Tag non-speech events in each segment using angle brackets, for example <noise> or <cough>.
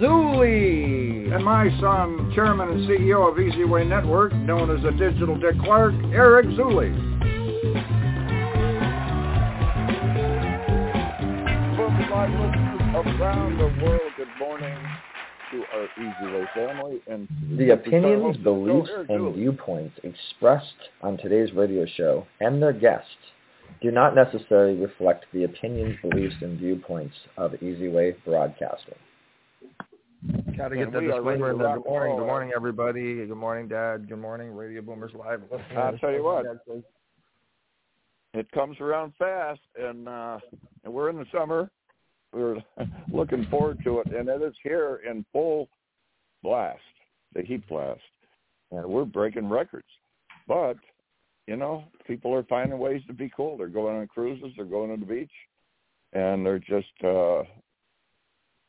Zuley. And my son, chairman and CEO of Easy Way Network, known as the Digital Dick Clark, Eric Zuley. live listeners around the world, good morning to our Easy Way family. And the opinions, beliefs, and viewpoints expressed on today's radio show and their guests do not necessarily reflect the opinions, beliefs, and viewpoints of Easy Way Broadcasting. Got to get that disclaimer in there. Good morning, good morning, everybody. Good morning, Dad. Good morning, Radio Boomers Live. I'll tell you what, it comes around fast, and uh, and we're in the summer. We're <laughs> looking forward to it, and it is here in full blast, the heat blast, and we're breaking records. But you know, people are finding ways to be cool. They're going on cruises, they're going to the beach, and they're just, uh,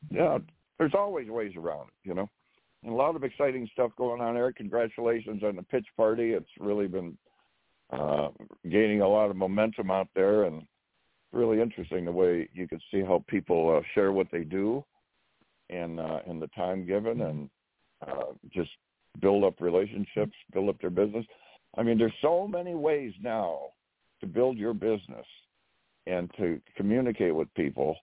yeah, there's always ways around it, you know. And a lot of exciting stuff going on there. Congratulations on the pitch party. It's really been uh, gaining a lot of momentum out there, and really interesting the way you can see how people uh, share what they do, and uh, in the time given, and uh, just build up relationships, build up their business. I mean, there's so many ways now to build your business and to communicate with people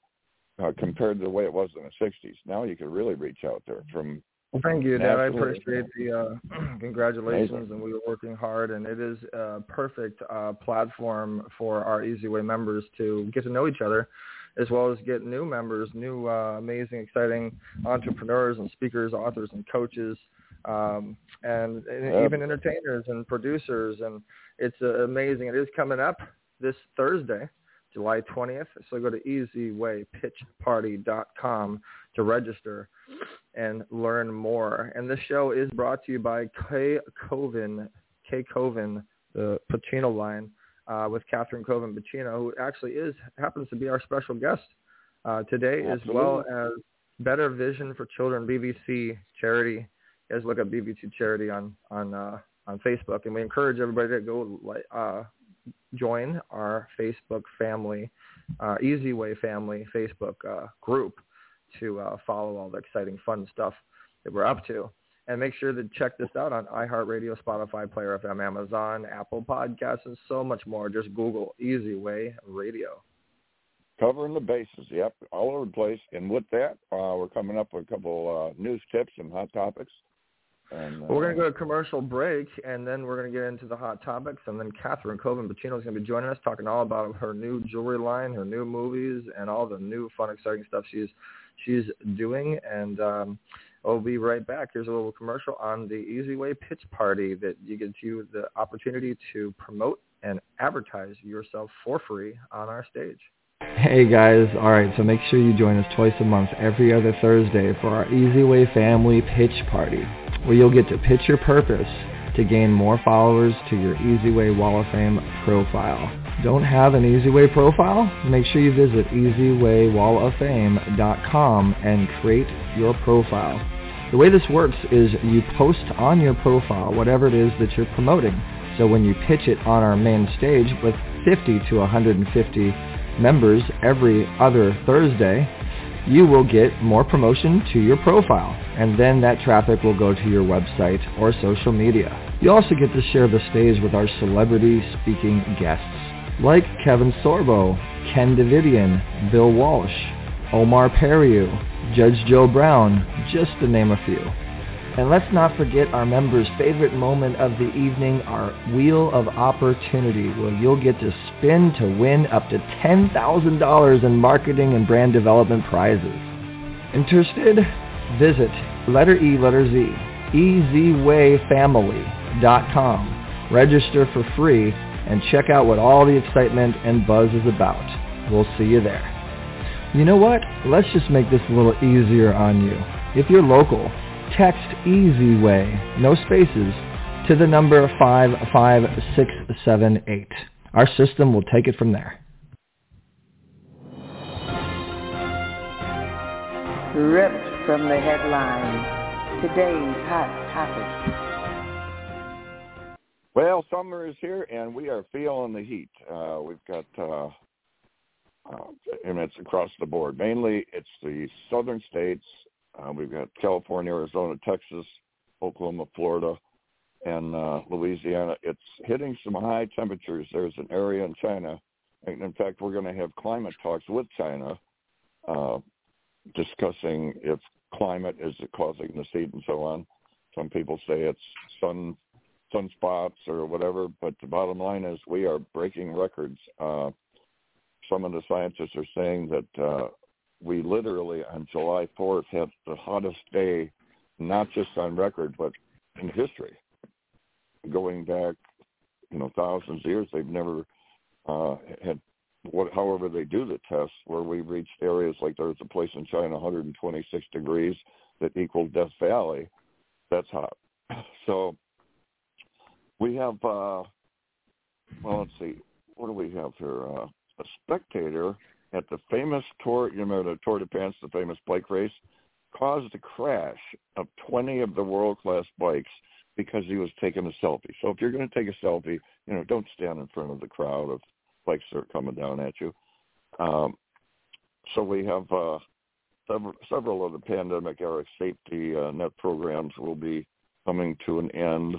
uh, compared to the way it was in the 60s. Now you can really reach out there from well, thank you, Dad. I appreciate the uh, <clears throat> congratulations, Amazing. and we are working hard, and it is a perfect uh, platform for our Easy Way members to get to know each other, as well as get new members, new uh, amazing, exciting entrepreneurs and speakers, authors and coaches um, and, and yep. even entertainers and producers. And it's uh, amazing. It is coming up this Thursday, July 20th. So go to ezwaypitchparty.com to register and learn more. And this show is brought to you by K Kovin, K Kovin, the Pacino line, uh, with Katherin Kovin Pacino, who actually is happens to be our special guest uh, today, Absolutely. as well as Better Vision for Children BVC charity You guys look up BVC Charity on on uh, on Facebook, and we encourage everybody to go uh, join our Facebook family, uh, Easy Way Family Facebook uh, group to uh, follow all the exciting, fun stuff that we're up to. And make sure to check this out on iHeartRadio, Spotify, Player FM, Amazon, Apple Podcasts, and so much more. Just Google Easy Way Radio. Covering the bases, yep, all over the place. And with that, uh, we're coming up with a couple uh, news tips and hot topics. And, uh, well, we're going to go to commercial break, and then we're going to get into the hot topics, and then Katherin Kovin Pacino is going to be joining us, talking all about her new jewelry line, her new movies, and all the new fun, exciting stuff she's she's doing. And um, we'll be right back. Here's a little commercial on the Easy Way Pitch Party that you get you the opportunity to promote and advertise yourself for free on our stage. Hey guys, alright, so make sure you join us twice a month every other Thursday for our Easy Way Family Pitch Party where you'll get to pitch your purpose to gain more followers to your EasyWay Wall of Fame profile. Don't have an EasyWay profile? Make sure you visit ezwaywalloffame.com and create your profile. The way this works is you post on your profile whatever it is that you're promoting. So when you pitch it on our main stage with 50 to 150 members every other Thursday, you will get more promotion to your profile, and then that traffic will go to your website or social media. You also get to share the stage with our celebrity speaking guests, like Kevin Sorbo, Ken Davitian, Bill Walsh, Omar Periu, Judge Joe Brown, just to name a few. And let's not forget our members' favorite moment of the evening, our Wheel of Opportunity, where you'll get to spin to win up to $10,000 in marketing and brand development prizes. Interested? Visit letter E, letter Z, ezwayfamily.com. Register for free and check out what all the excitement and buzz is about. We'll see you there. You know what? Let's just make this a little easier on you. If you're local, Text easy way, no spaces, to the number 55678. Our system will take it from there. Ripped from the headlines, today's hot topic. Well, summer is here, and we are feeling the heat. Uh, we've got, uh, uh, and it's across the board. Mainly, it's the southern states. Uh, we've got California, Arizona, Texas, Oklahoma, Florida, and uh, Louisiana. It's hitting some high temperatures. There's an area in China, and in fact, we're going to have climate talks with China, uh, discussing if climate is causing the heat and so on. Some people say it's sun sunspots or whatever, but the bottom line is we are breaking records. Uh, some of the scientists are saying that uh, we literally on July 4th had the hottest day, not just on record, but in history. Going back, you know, thousands of years, they've never uh, had what, however they do the tests, where we reached areas like there's a place in China, 126 degrees, that equaled Death Valley. That's hot. <clears throat> So we have, uh, well, let's see, what do we have here? Uh, a spectator at the famous Tour, you remember the Tour de France, the famous bike race, caused a crash of 20 of the world-class bikes because he was taking a selfie. So if you're going to take a selfie, you know, don't stand in front of the crowd of bikes that are coming down at you. Um, so we have uh, several, several of the pandemic era safety uh, net programs will be coming to an end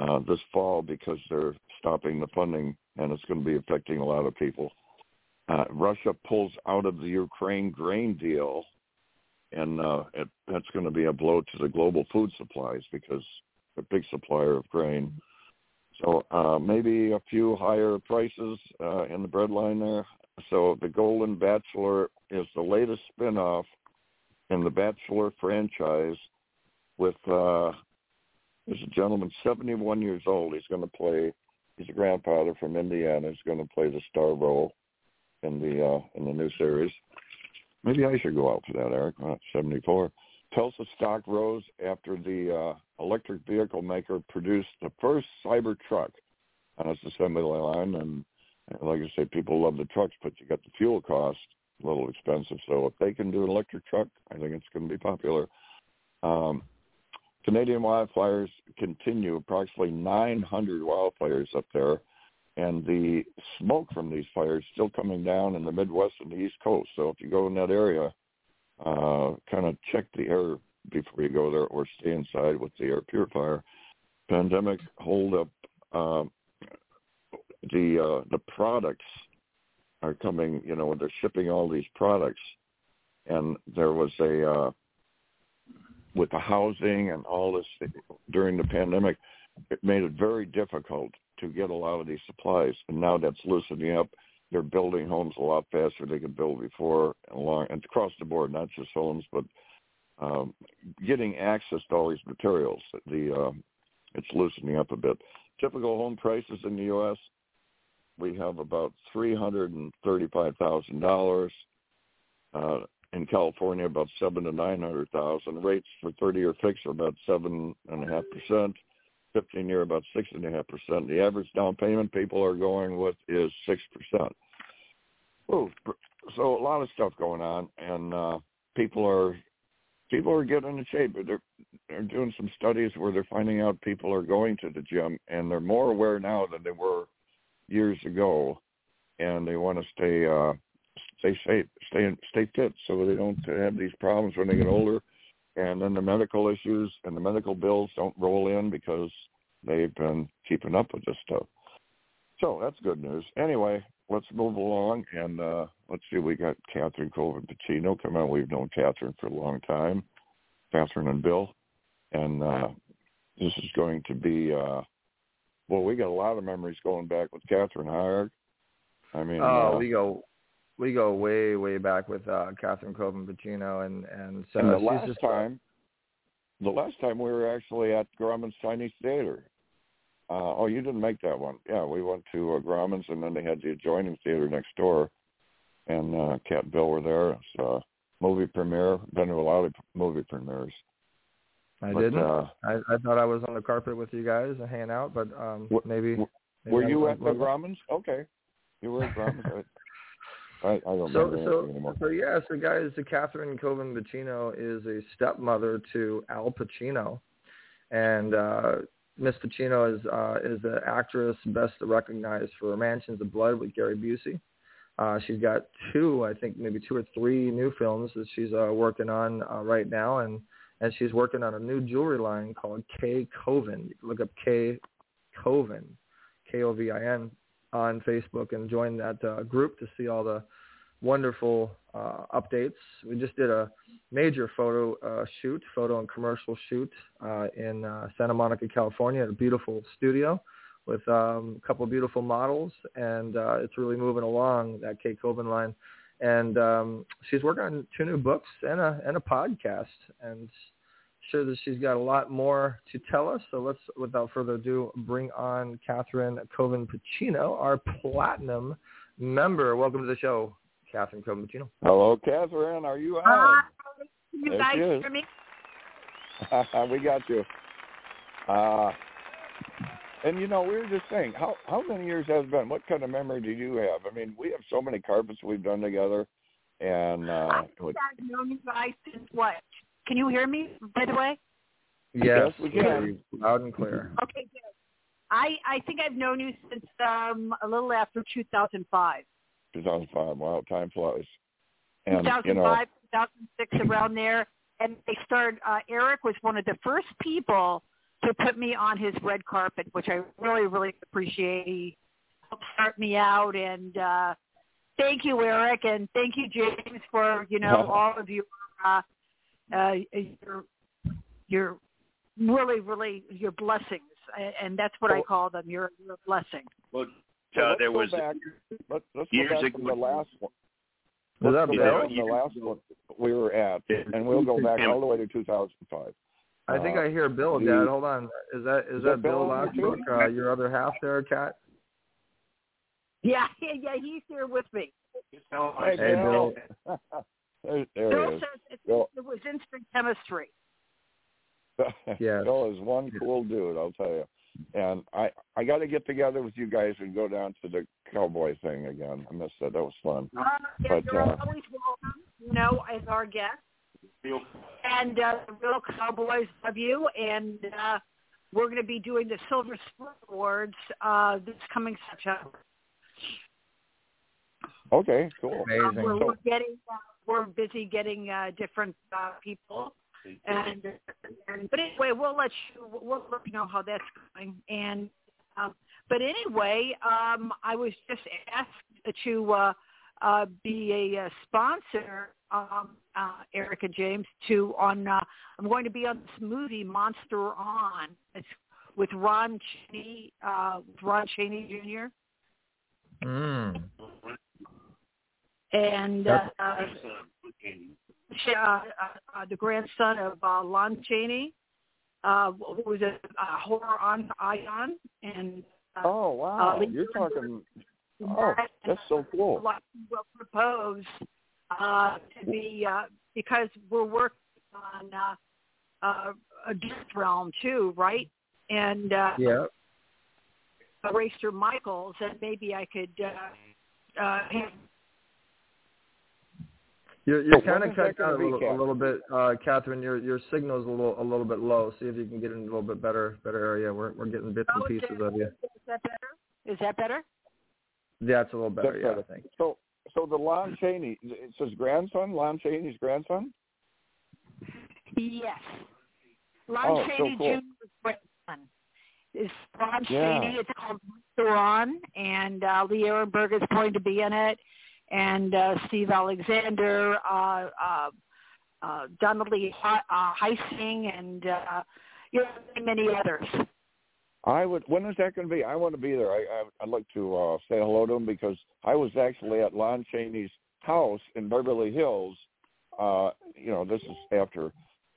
uh, this fall because they're stopping the funding and it's going to be affecting a lot of people. Uh, Russia pulls out of the Ukraine grain deal, and uh, it, that's going to be a blow to the global food supplies because a big supplier of grain. So uh, maybe a few higher prices uh, in the breadline there. So the Golden Bachelor is the latest spinoff in the Bachelor franchise with uh, there's a gentleman, 71 years old. He's going to play. He's a grandfather from Indiana. He's going to play the star role in the uh, in the new series. Maybe I should go out for that, Eric. Uh, 74. Tesla stock rose after the uh, electric vehicle maker produced the first cyber truck on its assembly line. And like I say, people love the trucks, but you got the fuel cost a little expensive. So if they can do an electric truck, I think it's going to be popular. Um, Canadian wildfires continue, approximately 900 wildfires up there, and the smoke from these fires still coming down in the Midwest and the East Coast. So if you go in that area, uh, kind of check the air before you go there or stay inside with the air purifier. Pandemic hold up. Uh, the uh, the products are coming. You know, they're shipping all these products, and there was a uh, with the housing and all this during the pandemic, it made it very difficult to get a lot of these supplies. And now that's loosening up. They're building homes a lot faster they could build before, along and across the board, not just homes, but um, getting access to all these materials. The uh, it's loosening up a bit. Typical home prices in the U.S. We have about three hundred and thirty-five thousand dollars. Uh, in California about seven to nine hundred thousand. Rates for thirty year fixed are about seven and a half percent. Fifteen year about six and a half percent. The average down payment people are going with is six percent. So a lot of stuff going on, and uh, people are people are getting in shape. They're they're doing some studies where they're finding out people are going to the gym, and they're more aware now than they were years ago, and they want to stay. Uh, stay safe, stay stay fit, so they don't have these problems when they get older, and then the medical issues and the medical bills don't roll in because they've been keeping up with this stuff. So that's good news. Anyway, let's move along and uh, let's see. We got Katherin Kovin Pacino come on. We've known Katherin for a long time, Katherin and Bill, and uh, this is going to be. Uh, well, we got a lot of memories going back with Katherin Howard. I mean, oh, uh, we go we go way way back with uh Katherin Kovin Pacino and and so and the last just, time the last time we were actually at Grauman's Chinese Theater. Uh, oh, you didn't make that one. Yeah, we went to uh, Grauman's and then they had the adjoining theater next door, and uh, Cat and Bill were there. It's a movie premiere. Been to a lot of movie premieres. I but, didn't. Uh, I, I thought I was on the carpet with you guys and hanging out, but um, maybe. maybe were you at the Grumman's? Okay, you were at Grumman's. <laughs> I, I don't So, remember so, anymore. so yeah, so guys, Katherin Kovin Pacino is a stepmother to Al Pacino, and uh, Miss Pacino is uh, is the actress best recognized for Mansions of Blood with Gary Busey. Uh, she's got two, I think, maybe two or three new films that she's uh, working on uh, right now, and and she's working on a new jewelry line called K Kovin. Look up K Kovin, K O V I N, on Facebook and join that uh, group to see all the wonderful uh, updates. We just did a major photo uh, shoot, photo and commercial shoot uh, in uh, Santa Monica, California, at a beautiful studio with um, a couple of beautiful models, and uh, it's really moving along that K Kovin line. And um, she's working on two new books and a and a podcast, and sure that she's got a lot more to tell us. So let's, without further ado, bring on Katherin Kovin Pacino, our platinum member. Welcome to the show, Katherin Kovin Pacino. Hello, Katherin. Are you on? Hi. you There guys she hear me? <laughs> we got you. Uh, and you know, we were just saying, how how many years has it been? What kind of memory do you have? I mean, we have so many carpets we've done together, and uh, I think I've known you guys since what? Can you hear me, by the way? Yes, we can. Loud and clear. Okay, good. I, I think I've known you since um, a little after 2005. 2005. Wow, time flies. And 2005, you know, 2006, <clears throat> around there. And they started, uh, Eric was one of the first people to put me on his red carpet, which I really, really appreciate. He helped start me out. And uh, thank you, Eric. And thank you, James, for, you know, <laughs> all of your, uh, uh, your, your really, really, your blessings. And that's what I call them, your, your blessing. Well, so uh, let's there was back. Let's, let's years go back ago- to the last one. Was Let's that go back to the last one we were at, and we'll go back all the way to 2005. I think Uh, I hear Bill, the- Dad. Hold on. Is that is, Is that that Bill Bill on here Lashbrook, too? uh, your other half there, Cat? Yeah, <laughs> yeah, yeah, he's here with me. Hey, Hey, Bill. <laughs> there, there Bill he is. says it, Bill, it was instant chemistry. <laughs> Yes. Bill is one cool dude, I'll tell you. And I I got to get together with you guys and go down to the cowboy thing again. I missed that. That was fun. Uh, yeah, But, you're uh, always welcome, you know, as our guest. And uh, the Real Cowboys love you. And uh, we're going to be doing the Silver Spur Awards uh, this coming September. Okay, cool. Amazing. we're, So- we're getting, uh, we're busy getting uh, different uh, people. And, and but anyway, we'll let you we'll let you know how that's going. And um, but anyway, um, I was just asked to uh, uh, be a, uh sponsor, um, uh, Erica James, to on. Uh, I'm going to be on this movie Monster On. It's with Ron Chaney, uh, with Ron Chaney Jr. Mm. And uh, uh, uh, uh, uh, the grandson of uh, Lon Chaney, uh, who was a, a horror on Ion, and uh, Oh wow, Uh, you're talking. Oh, that's so cool. like will propose uh, to be uh, because we're working on uh, uh, a Death Realm too, right? And uh, Yeah. Eraser Michaels, and maybe I could uh, uh, have You're you're So kind of that cut out gonna a little, a little bit, uh, Katherin. Your your signal's a little a little bit low. See if you can get in a little bit better better area. We're we're getting bits and Oh, is pieces that- of you. Is that better? Is that better? Yeah, it's a little better. That's Yeah, better. I think. So so the Lon Chaney, it's his grandson, Lon Chaney's grandson. Yes. Lon Oh, so Chaney cool. Jr.'s grandson is Ron Yeah. Chaney. It's called Ron, and uh, Lee Ehrenberg is going to be in it, and uh, Steve Alexander, uh, uh, uh, Donnelly uh, Heising, and uh, you know, many others. I would. When is that going to be? I want to be there. I, I I'd like to uh, say hello to him because I was actually at Lon Chaney's house in Beverly Hills. Uh, you know, this is after.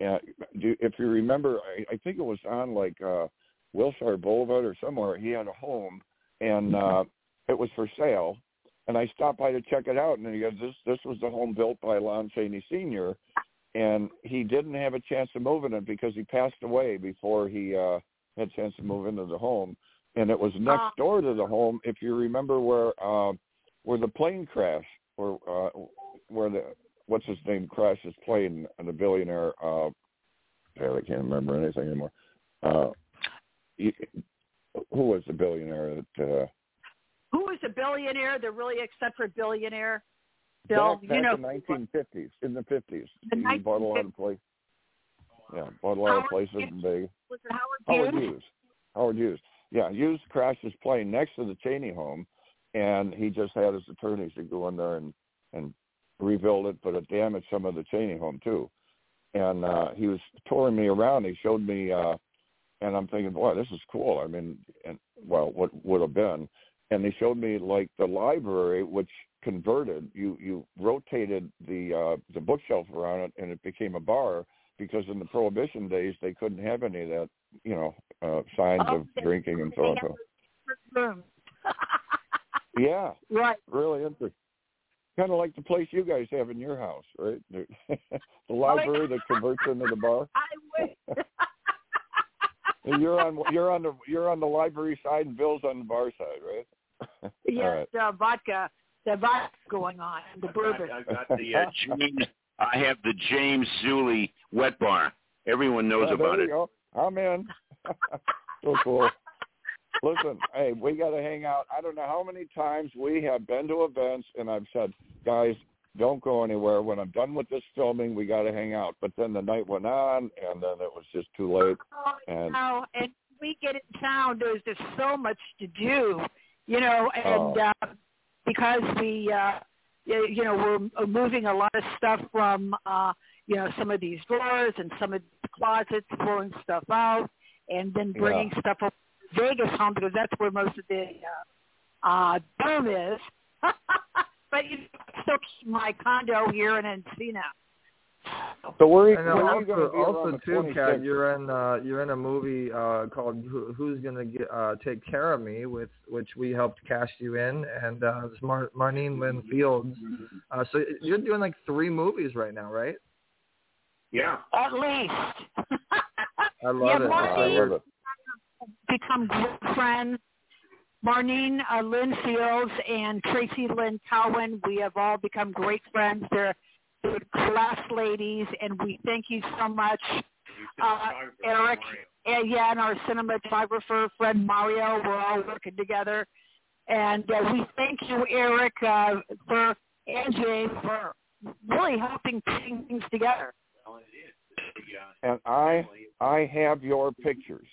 Uh, do, if you remember, I, I think it was on like uh, Wilshire Boulevard or somewhere. He had a home, and uh, it was for sale. And I stopped by to check it out, and he goes, "This this was the home built by Lon Chaney Senior." and he didn't have a chance to move in it because he passed away before he uh had a chance to move into the home. And it was next uh, door to the home, if you remember where uh where the plane crashed, or uh where the what's his name crashed his plane and the billionaire uh I can't remember anything anymore. Uh he, who was the billionaire that uh who was a billionaire, the really eccentric billionaire? Bill, back, back you know, in the 1950s, in the 50s, the he bought a lot of places. Yeah, bought a lot Howard of places Hughes. in Vegas. Was it Howard, Howard Hughes? Hughes. Howard Hughes. Yeah, Hughes crashed his plane next to the Chaney home, and he just had his attorneys to go in there and and rebuild it, but it damaged some of the Chaney home too. And uh he was touring me around. He showed me, uh and I'm thinking, boy, this is cool. I mean, and well, what would have been. And they showed me like the library, which converted. You you rotated the uh the bookshelf around it, and it became a bar because in the prohibition days they couldn't have any of that, you know, uh signs Oh, of drinking and so on. <laughs> yeah, right. really interesting. Kind of like the place you guys have in your house, right? <laughs> The, Oh, library that converts into the bar. <laughs> I wish. And you're on you're on the you're on the library side, and Bill's on the bar side, right? All yes, right. uh, vodka. The vodka going on. The bourbon. I got the uh, James. I have the James Zuley wet bar. Everyone knows about it. Go. I'm in. <laughs> so cool. Listen, hey, we got to hang out. I don't know how many times we have been to events, and I've said, guys, don't go anywhere. When I'm done with this filming, we got to hang out. But then the night went on, and then it was just too late. Oh, And no, and we get in town. There's just so much to do, you know, and Oh. uh, because we, uh, you know, we're moving a lot of stuff from, uh, you know, some of these drawers and some of the closets, pulling stuff out, and then bringing stuff up to Vegas home because that's where most of the uh, uh, boom is. <laughs> but you know, I still keep my condo here in Encino. So where, And uh, when are you also, be also too, Kat, you're in uh, you're in a movie uh, called Who, "Who's Gonna Get, uh, Take Care of Me," with which we helped cast you in, and uh, it's Mar- Marlene Lynn Fields. Uh, so you're doing like three movies right now, right? Yeah. At least. I love yeah, it. I love it. become good friends. Marlene uh, Lynn Fields and Tracy Lynn Cowan, we have all become great friends. They're, they're class ladies, and we thank you so much. Uh, Eric, and yeah, and our cinematographer friend Mario, we're all working together. And uh, we thank you, Eric, uh, for and James for really helping putting things together. and I I have your pictures.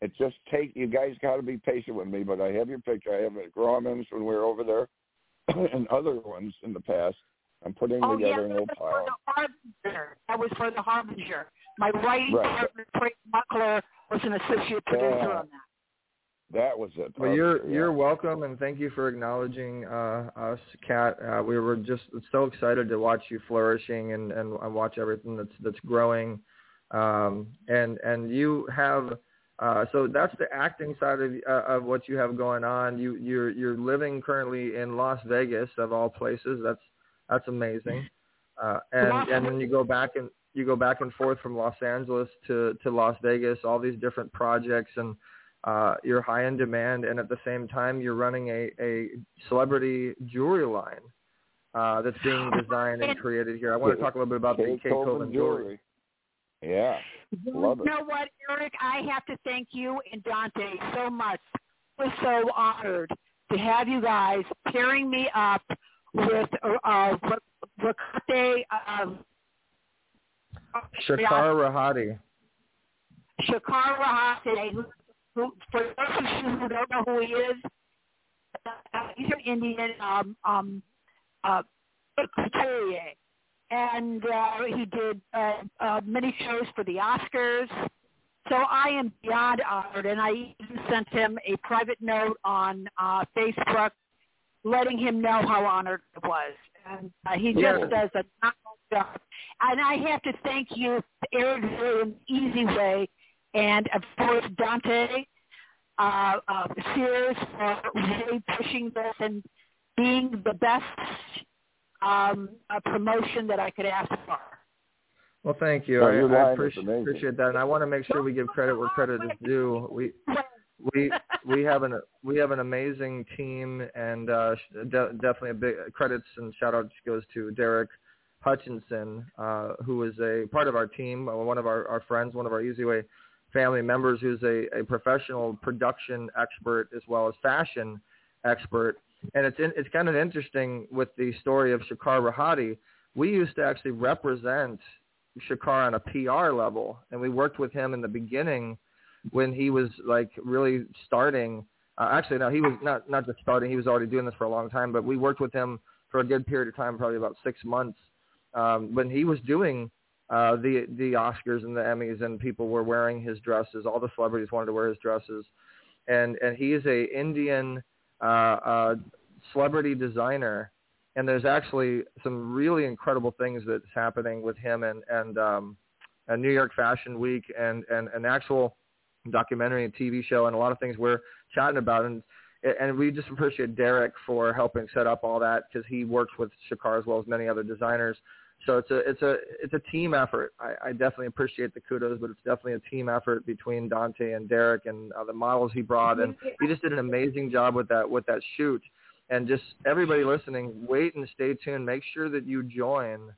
It just take you guys got to be patient with me, but I have your picture. I have it at Grauman's when we were over there, <clears throat> and other ones in the past. I'm putting Oh yeah, together that an was old for pile. the Harbinger. That was for the Harbinger. My writing Right. partner, Frank Muckler, was an associate producer Yeah. on that. That was it. Well, you're Yeah. you're welcome, and thank you for acknowledging uh, us, Kat. Uh, we were just so excited to watch you flourishing and, and, and watch everything that's that's growing. Um, and and you have uh, so that's the acting side of uh, of what you have going on. You you're you're living currently in Las Vegas of all places. That's that's amazing. Uh, <laughs> and and then you go back and you go back and forth from Los Angeles to to Las Vegas. All these different projects and uh, you're high in demand, and at the same time, you're running a, a celebrity jewelry line uh, that's being <gasps> designed and created here. I want to talk a little bit about the Kate Kate Coleman Coleman jewelry. Yeah, love You it. know what, Eric? I have to thank you and Dante so much. I was so honored to have you guys pairing me up with uh, Rakate uh, Shekhar Rahate. Shekhar Rahate, who, who, for those of you who don't know who he is, uh, he's an Indian um, um, uh, couturier. And uh, he did uh, uh, many shows for the Oscars. So I am beyond honored, and I even sent him a private note on uh, Facebook letting him know how honored I was. And uh, he just Yeah. does a phenomenal job. And I have to thank you, Eric, for an easy way, and of course Dante uh, uh, Sears for really pushing this and being the best um, uh, promotion that I could ask for. Well, thank you. I, I appreciate, appreciate that, and I want to make sure we give credit where credit is due. We we <laughs> we have an we have an amazing team, and uh, de- definitely a big credits and shout out goes to Derek Hutchinson, uh, who is a part of our team, uh, one of our, our friends, one of our Easy Way family members, who's a, a professional production expert as well as fashion expert. And it's in, it's kind of interesting with the story of Shekhar Rahate. We used to actually represent Shekhar on a PR level, and we worked with him in the beginning when he was like really starting. Uh, actually, no, he was not not just starting; he was already doing this for a long time. But we worked with him for a good period of time, probably about six months, um, when he was doing uh, the the Oscars and the Emmys, and people were wearing his dresses. All the celebrities wanted to wear his dresses, and and he is a Indian uh, uh, celebrity designer and there's actually some really incredible things that's happening with him and and um, a New York Fashion Week and and an actual documentary and TV show and a lot of things we're chatting about and and we just appreciate Derek for helping set up all that because he works with Shekhar as well as many other designers. So it's a it's a it's a team effort. I, I definitely appreciate the kudos, but it's definitely a team effort between Dante and Derek and uh, the models he brought, and he just did an amazing job with that with that shoot and just everybody listening, wait and stay tuned. Make sure that you join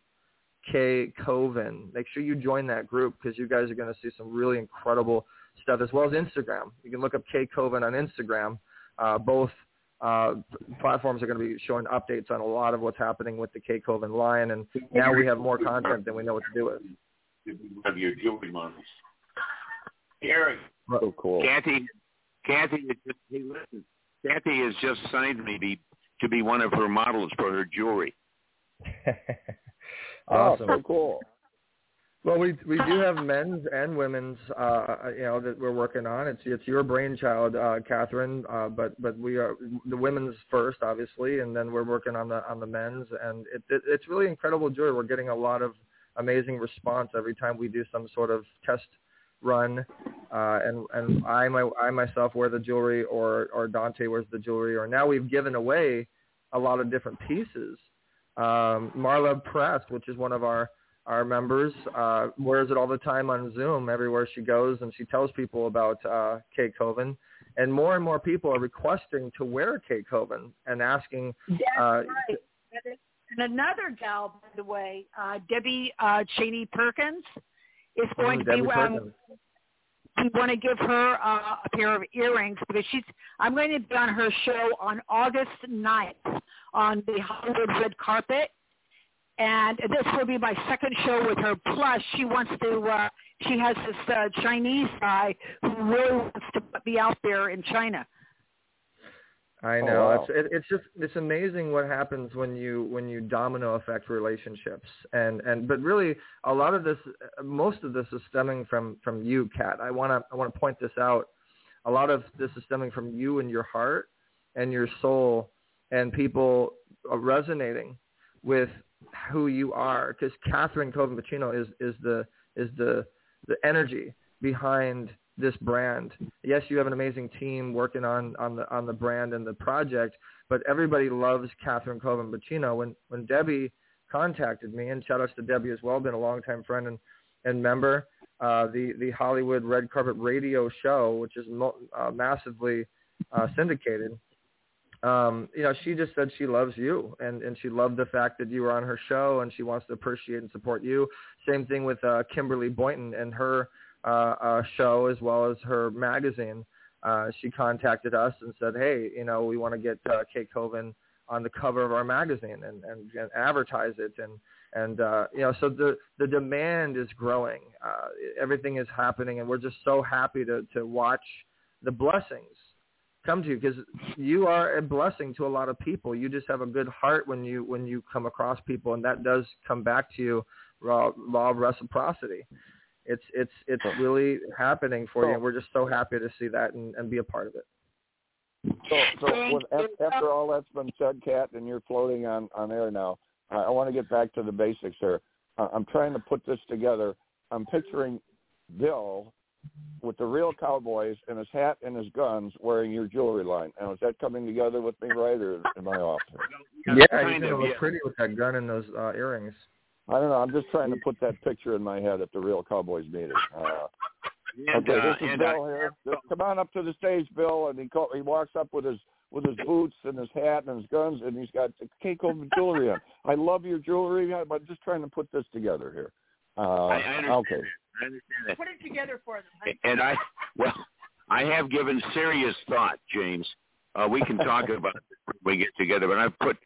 K Kovin. Make sure you join that group because you guys are going to see some really incredible stuff as well as Instagram. You can look up K Kovin on Instagram. Uh, both uh, platforms are going to be showing updates on a lot of what's happening with the K Kovin line, and now we have more content than we know what to do with. Of your jewelry models. Eric. Oh, cool. Kathy, Kathy, hey, listen. Kathy has just signed me be, to be one of her models for her jewelry. awesome. <laughs> Oh, so cool. Well, we we do have men's and women's, uh, you know, that we're working on. It's it's your brainchild, uh, Katherin, uh, but but we are the women's first, obviously, and then we're working on the on the men's, and it, it it's really incredible joy. We're getting a lot of amazing response every time we do some sort of test run, uh, and and I my I myself wear the jewelry, or or Dante wears the jewelry, or now we've given away a lot of different pieces. Um, Marla Press, which is one of our our members, uh, wears it all the time on Zoom everywhere she goes, and she tells people about uh, K Kovin. And more and more people are requesting to wear K Kovin and asking. That's uh, right. And another gal, by the way, uh, Debbie uh, Cheney Perkins, is going oh, to be um, we want to give her uh, a pair of earrings because she's I'm going to be on her show on August 9th on the Hollywood red carpet. And this will be my second show with her. Plus, she wants to. Uh, she has this uh, Chinese guy who really wants to be out there in China. I know. Oh, wow. It's it, it's just it's amazing what happens when you when you domino effect relationships and and but really a lot of this most of this is stemming from from you, Kat. I want to I want to point this out. A lot of this is stemming from you and your heart and your soul and people resonating with who you are because Katherin Kovin is is the is the the energy behind this brand. Yes, you have an amazing team working on on the on the brand and the project, but everybody loves Katherin Kovin. When when Debbie contacted me, and shout outs to Debbie as well, been a longtime friend and and member. Uh, the the Hollywood Red Carpet Radio Show, which is mo- uh, massively uh, syndicated. Um, you know, she just said she loves you, and and she loved the fact that you were on her show, and she wants to appreciate and support you. Same thing with uh, Kimberly Boynton and her uh, uh, show as well as her magazine. Uh, she contacted us and said, "Hey, you know, we want to get uh, K Kovin on the cover of our magazine and, and, and advertise it." And and uh, you know, so the the demand is growing. Uh, everything is happening, and we're just so happy to to watch the blessings come to you because you are a blessing to a lot of people. You just have a good heart when you when you come across people, and that does come back to you law, law of reciprocity it's it's it's really happening for you, and we're just so happy to see that and, and be a part of it. So, so with, after all that's been said, Kat, and you're floating on on air now, I want to get back to the basics here. I'm trying to put this together. I'm picturing Bill with the real cowboys and his hat and his guns wearing your jewelry line. Now, is that coming together with me right, or am I off? <laughs> Yeah, he's gonna look pretty with that gun and those uh, earrings. I don't know. I'm just trying to put that picture in my head at the real Cowboys meeting. Uh, and, okay, uh, this is Bill I, here. Come on up to the stage, Bill. And he call, he walks up with his with his boots and his hat and his guns, and he's got Keiko jewelry on. I love your jewelry. But I'm just trying to put this together here. Uh, I, I understand okay. That. I understand that. Put it together for them. And I, well, I have given serious thought, James. Uh, we can talk <laughs> about it when we get together, but I've put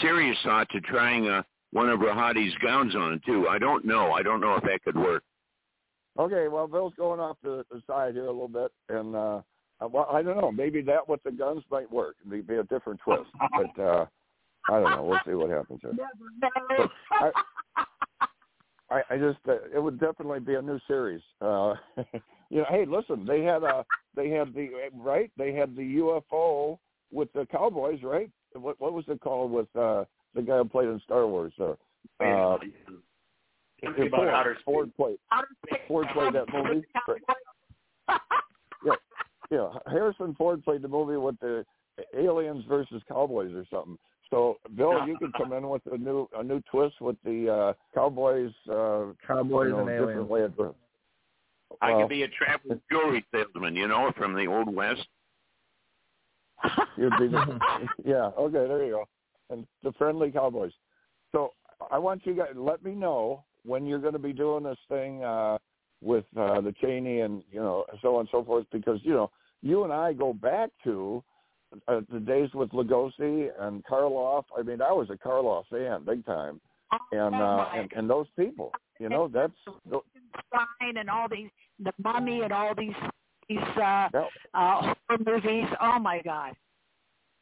serious thought to trying uh, one of Rahate's gowns on too. I don't know. I don't know if that could work. Okay, well, Bill's going off the, the side here a little bit, and uh, uh, well, I don't know. Maybe that with the guns might work. It'd be a different twist, but uh, I don't know. We'll see what happens here. <laughs> But I, I, I just uh, it would definitely be a new series. Uh, <laughs> you know, hey, listen, they had a they had the right they had the UFO with the Cowboys, right? What what was it called with uh, the guy who played in Star Wars? Uh, uh, Something about outer. Ford played Ford played that movie. yeah, yeah. Harrison Ford played the movie with the aliens versus cowboys or something. So, Bill, you could come in with a new a new twist with the uh, cowboys. Uh, Cowboys you know, and different aliens. way of- I Well, could be a traveling jewelry salesman, you know, from the old west. You'd be <laughs> the, yeah. Okay, there you go. And the friendly cowboys. So I want you guys let me know when you're going to be doing this thing uh, with uh, the Chaney and you know so on and so forth because you know you and I go back to uh, the days with Lugosi and Karloff. I mean, I was a Karloff fan big time, and uh, and, and those people. You know, that's <laughs> Stein and all these, the Mummy and all these these uh, uh, horror movies. Oh my God!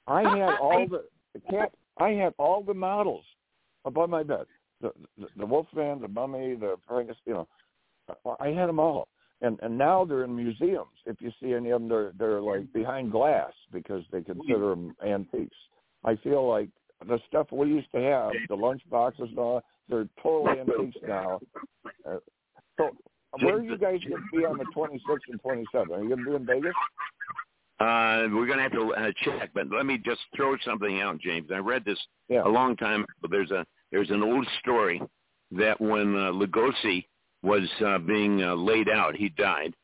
I <laughs> had all the the cat. I had all the models above my bed. The the, the Wolfman, the Mummy, the Frankenstein. You know, I had them all. And and now they're in museums. If you see any of them, they're they're like behind glass because they consider them antiques. I feel like the stuff we used to have, the lunch boxes and all, they're totally antiques now. Uh, so where are you guys going to be on the 26th and 27th? Are you going to be in Vegas? Uh, we're going to have to uh, check, but let me just throw something out, James. I read this Yeah. a long time ago. There's a there's an old story that when uh, Lugosi was uh, being uh, laid out, he died,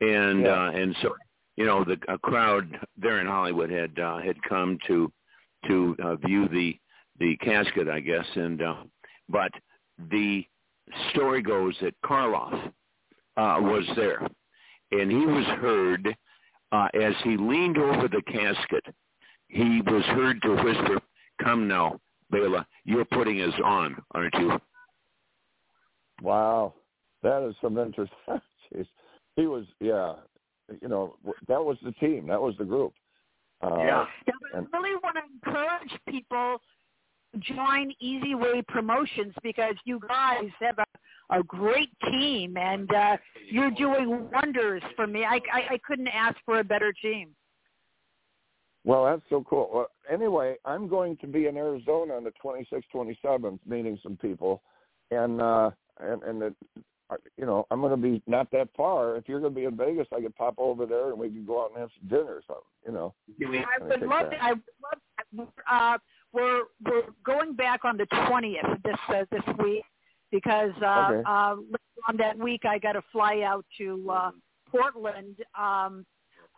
and Yeah. uh, and so you know the a crowd there in Hollywood had uh, had come to to uh, view the the casket, I guess, and uh, but the story goes that Karloff uh, was there, and he was heard uh, as he leaned over the casket. He was heard to whisper, "Come now, Bela, you're putting us on, aren't you?" Wow, that is some interest. <laughs> Jeez. He was, yeah, you know, that was the team. That was the group. Uh, Yeah. Yeah, but And- I really want to encourage people join Easy Way Promotions because you guys have a, a great team and uh, you're doing wonders for me. I, I, I couldn't ask for a better team. Well, that's so cool. Well, anyway, I'm going to be in Arizona on the 26th, 27th, meeting some people, and uh, and and it, uh, you know, I'm going to be not that far. If you're going to be in Vegas, I could pop over there and we could go out and have some dinner or something. You know. I I would think love that. that. I would love that. Uh, we're we're going back on the twentieth this uh, this week because uh, Okay. uh, on that week I got to fly out to uh, Portland um,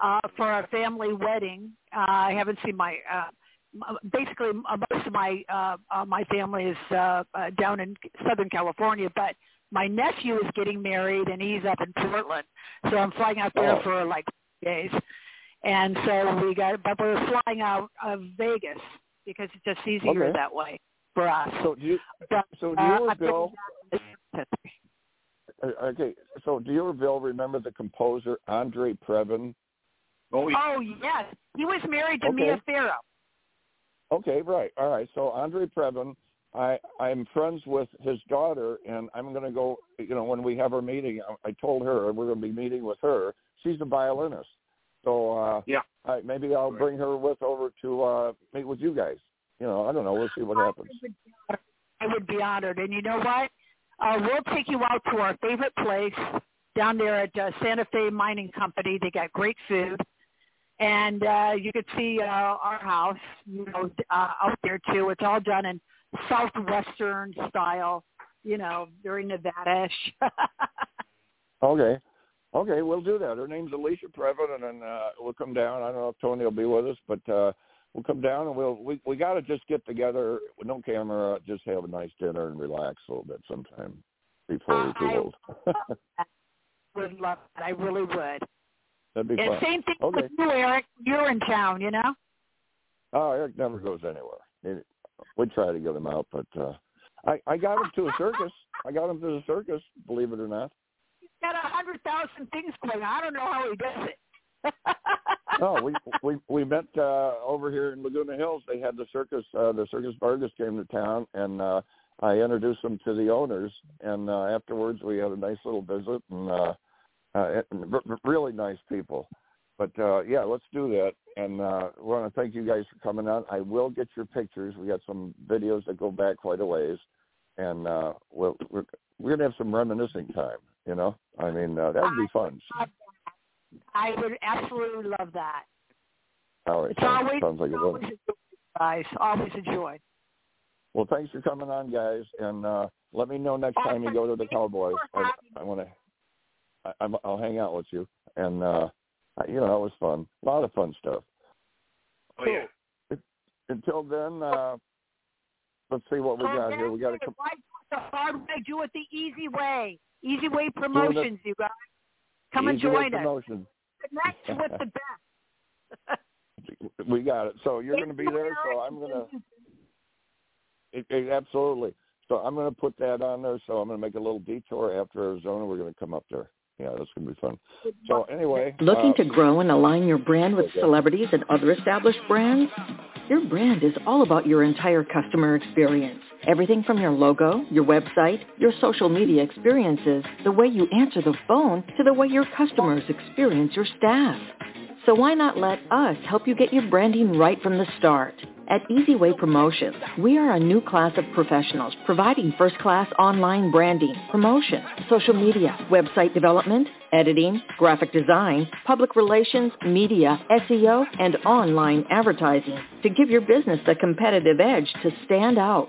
uh, for a family wedding. Uh, I haven't seen my. Uh, Basically, m- most of my uh, uh, my family is uh, uh, down in Southern California, but my nephew is getting married and he's up in Portland, so I'm flying out there Oh. for like days. And so we got, but we're flying out of Vegas because it's just easier Okay. that way for us. So do you? But, So do uh, you or Bill? uh, Okay. So do you or Bill remember the composer Andre Previn? Oh, yeah. Oh yes, he was married to Okay. Mia Farrow. Okay, right. All right. So Andre Previn, I I'm friends with his daughter, and I'm going to go. You know, when we have our meeting, I, I told her we're going to be meeting with her. She's a violinist, so uh, Yeah. I, maybe I'll bring her with over to uh, meet with you guys. You know, I don't know. We'll see what happens. I would be honored. And you know what? Uh, we'll take you out to our favorite place down there at uh, Santa Fe Mining Company. They got great food. And uh, you could see uh, our house, you know, uh, out there too. It's all done in southwestern style. you know, very Nevada-ish. <laughs> okay. Okay, we'll do that. Her name's Alicia Previn, and then uh, we'll come down. I don't know if Tony will be with us, but uh, we'll come down and we'll we we got to just get together with no camera, just have a nice dinner and relax a little bit sometime before we're too old. would love that. I really would. That'd be and fun. Same thing okay. with you, Eric. You're in town, you know. Oh, Eric never goes anywhere. We try to get him out, but uh I I got him to a circus. I got him to the circus, believe it or not. He's got a hundred thousand things going. I don't know how he does it. <laughs> no, we <laughs> we we met uh over here in Laguna Hills. They had the circus. uh The circus Vargas came to town, and uh I introduced them to the owners. And uh afterwards, we had a nice little visit, and uh, uh really nice people. But uh yeah, let's do that. And uh we want to thank you guys for coming on. I will get your pictures. We got some videos that go back quite a ways, and uh we'll, we're we're gonna have some reminiscing time. You know, I mean uh, that would be fun. I would absolutely love that. All right, it's sounds, always, sounds like it's always a joy, guys. Always a joy. Well, thanks for coming on, guys, and uh let me know next time you go to the Cowboys. I, I want to. I'm, I'll hang out with you, and uh you know, it was fun. A lot of fun stuff. Oh yeah. Until then, uh let's see what we got here. We got to come. Why do it the hard way? Do it the easy way. Easy way promotions, you guys. Come and join us. Promotion. Connect with the best. <laughs> we got it. So you're going to be there. So I'm going to. It, it, absolutely. So I'm going to put that on there. So I'm going to make a little detour after Arizona. We're going to come up there. Yeah, that's going to be fun. So anyway. Looking uh, to grow and align your brand with celebrities and other established brands? Your brand is all about your entire customer experience. Everything from your logo, your website, your social media experiences, the way you answer the phone, to the way your customers experience your staff. So why not let us help you get your branding right from the start? At EZWay Promotions, we are a new class of professionals providing first-class online branding, promotion, social media, website development, editing, graphic design, public relations, media, SEO, and online advertising to give your business the competitive edge to stand out.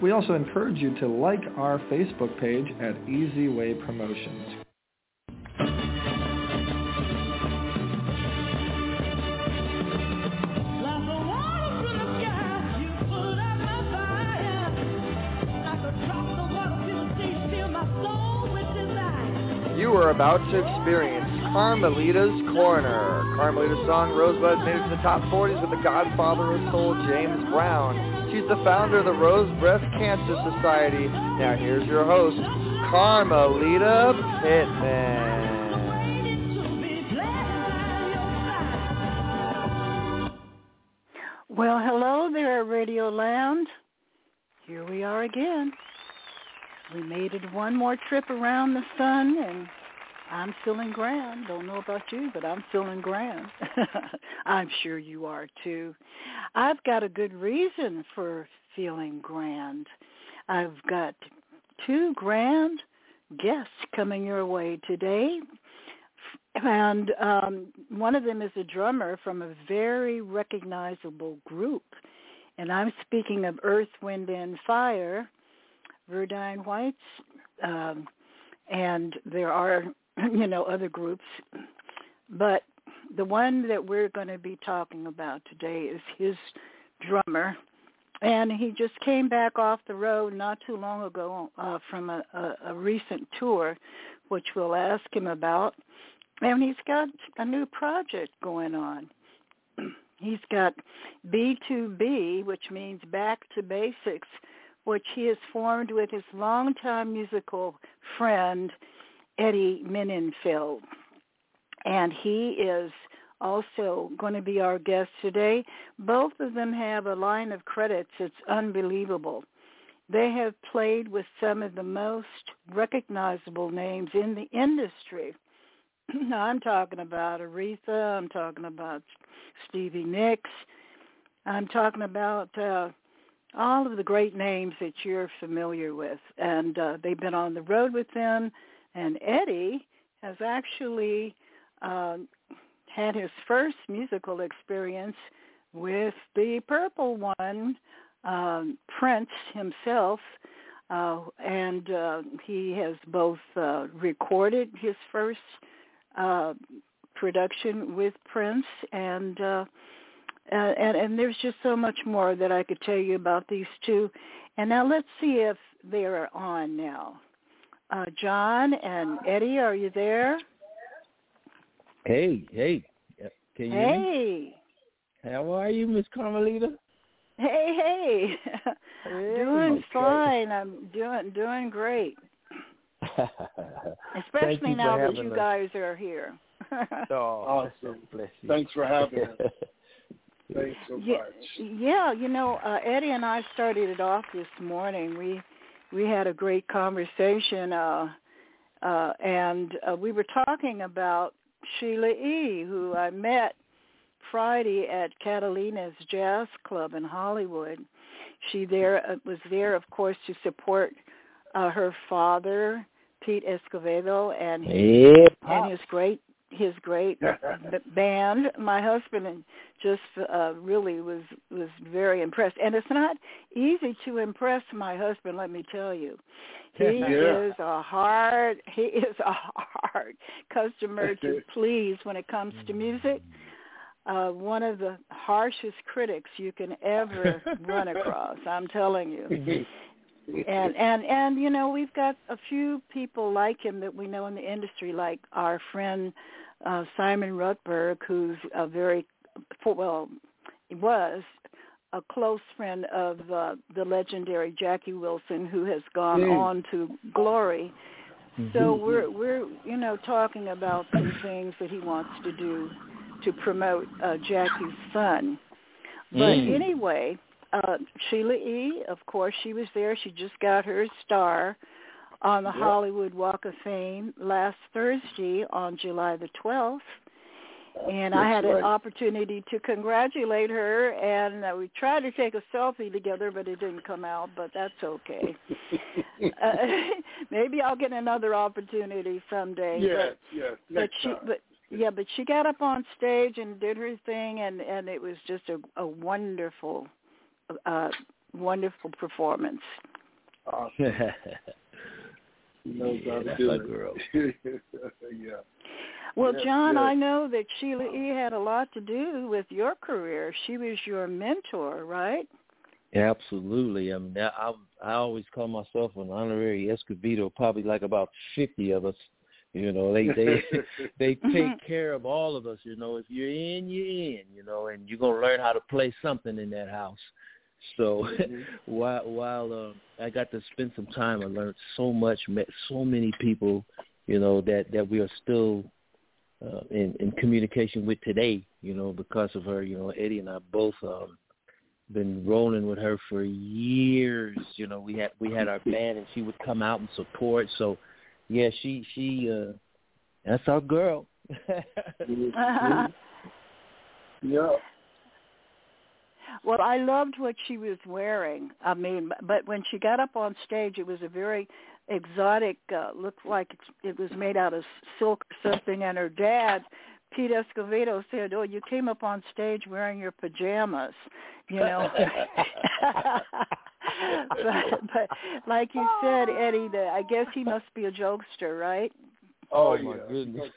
We also encourage you to like our Facebook page at EZWay Promotions. You are about to experience Carmelita's Corner. Carmelita's song Rosebud made it to the top 40s with the godfather of soul, James Brown. She's the founder of the Rose Breast Cancer Society. Now here's your host, Carmelita Pittman. Well, hello there, Radio Land. Here we are again. We made it one more trip around the sun, and I'm feeling grand. Don't know about you, but I'm feeling grand. <laughs> I'm sure you are too. I've got a good reason for feeling grand. I've got two grand guests coming your way today. And um, one of them is a drummer from a very recognizable group. And I'm speaking of Earth, Wind, and Fire, Verdine White's. Um, and there are <clears throat> you know, other groups. But the one that we're going to be talking about today is his drummer. And he just came back off the road not too long ago uh, from a, a, a recent tour, which we'll ask him about. And he's got a new project going on. <clears throat> He's got B2B, which means back to basics, which he has formed with his longtime musical friend, Eddie Menenfeld. And he is also going to be our guest today. Both of them have a line of credits. It's unbelievable. they have played with some of the most recognizable names in the industry. <clears throat> I'm talking about Aretha. I'm talking about Stevie Nicks. I'm talking about uh, all of the great names that you're familiar with. And uh, they've been on the road with them. And Eddie has actually uh, had his first musical experience with the purple one, um, Prince himself. Uh, and uh, he has both uh, recorded his first uh, production with Prince and uh, uh, and and there's just so much more that I could tell you about these two. And now let's see if they're on now. Uh, John and Eddie, are you there? Hey, hey, can you Hey. How are you, Miss Carmelita? Hey, hey. hey doing okay. fine. I'm doing doing great. <laughs> Especially now that you us. guys are here. <laughs> oh, <laughs> awesome. Bless you. Thanks for having us. Thanks so yeah, much. Yeah, you know, uh, Eddie and I started it off this morning. We we had a great conversation, uh, uh, and uh, we were talking about Sheila E., who I met Friday at Catalina's Jazz Club in Hollywood. She there uh, was there, of course, to support uh, her father, Pete Escovedo, and his, yeah. and his great his great <laughs> band. My husband just uh, really was was very impressed, and it's not easy to impress my husband. Let me tell you, <laughs> he Yeah. is a hard he is a hard customer to please when it comes to music. Uh, one of the harshest critics you can ever run across. I'm telling you <laughs> and and and you know we've got a few people like him that we know in the industry like our friend uh Simon Rutberg who's a very well he was a close friend of uh, the legendary Jackie Wilson who has gone Mm. on to glory so Mhm. we're we're you know talking about some things that he wants to do to promote uh Jackie's son but Mm. anyway uh Sheila E, of course, she was there. She just got her star on the Yep. Hollywood Walk of Fame last Thursday on July the 12th. And I had That's an opportunity to congratulate her, and uh, we tried to take a selfie together, but it didn't come out. But that's okay. <laughs> uh, <laughs> maybe I'll get another opportunity someday. yes, yes. But, Next but she, time. but yeah, but she got up on stage and did her thing, and and it was just a, a wonderful, uh, wonderful performance. Awesome. She knows how to That's do my it. girl. <laughs> yeah. Well, Yes, John, yes. I know that Sheila E. had a lot to do with your career. She was your mentor, right? Absolutely. I mean, I, I I always call myself an honorary Escovedo. Probably like about fifty of us. You know, they they <laughs> they take care of all of us. You know, if you're in, you're in. You know, and you're gonna learn how to play something in that house. So Mhm. <laughs> while while uh, I got to spend some time, I learned so much. Met so many people. You know that that we are still uh, in in communication with today. You know, because of her. You know, Eddie and I both. um been rolling with her for years. You know, we had we had our <laughs> band and she would come out and support. So yeah, she she uh that's our girl. <laughs> Yeah. Well, I loved what she was wearing. I mean, but when she got up on stage, it was a very exotic. Uh, looked like it was made out of silk or something. And her dad, Pete Escovedo, said, "Oh, you came up on stage wearing your pajamas." You know. <laughs> <laughs> but, but like you said, Eddie, the, I guess he must be a jokester, right? Oh, my yeah. goodness.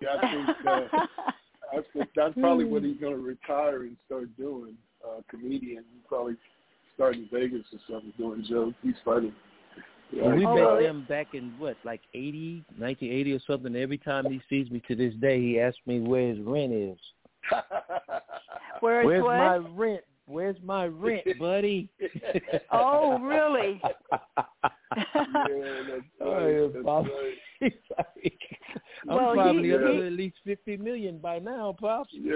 Yeah, I think uh, <laughs> I think that's probably what he's going to retire and start doing. Uh, comedian, He'll probably start in Vegas or something doing jokes. He's funny. Yeah, And we Oh, met well, them back in what, like eighty, nineteen eighty or something. Every time he sees me to this day, he asks me where his rent is. <laughs> Where's Where's what? my rent? Where's my rent, <laughs> buddy? Oh, really? <laughs> yeah, that's Oh, right. yeah, That's right. <laughs> He's like, I'm well, probably he, up he, to at least fifty million by now, pops. Yeah,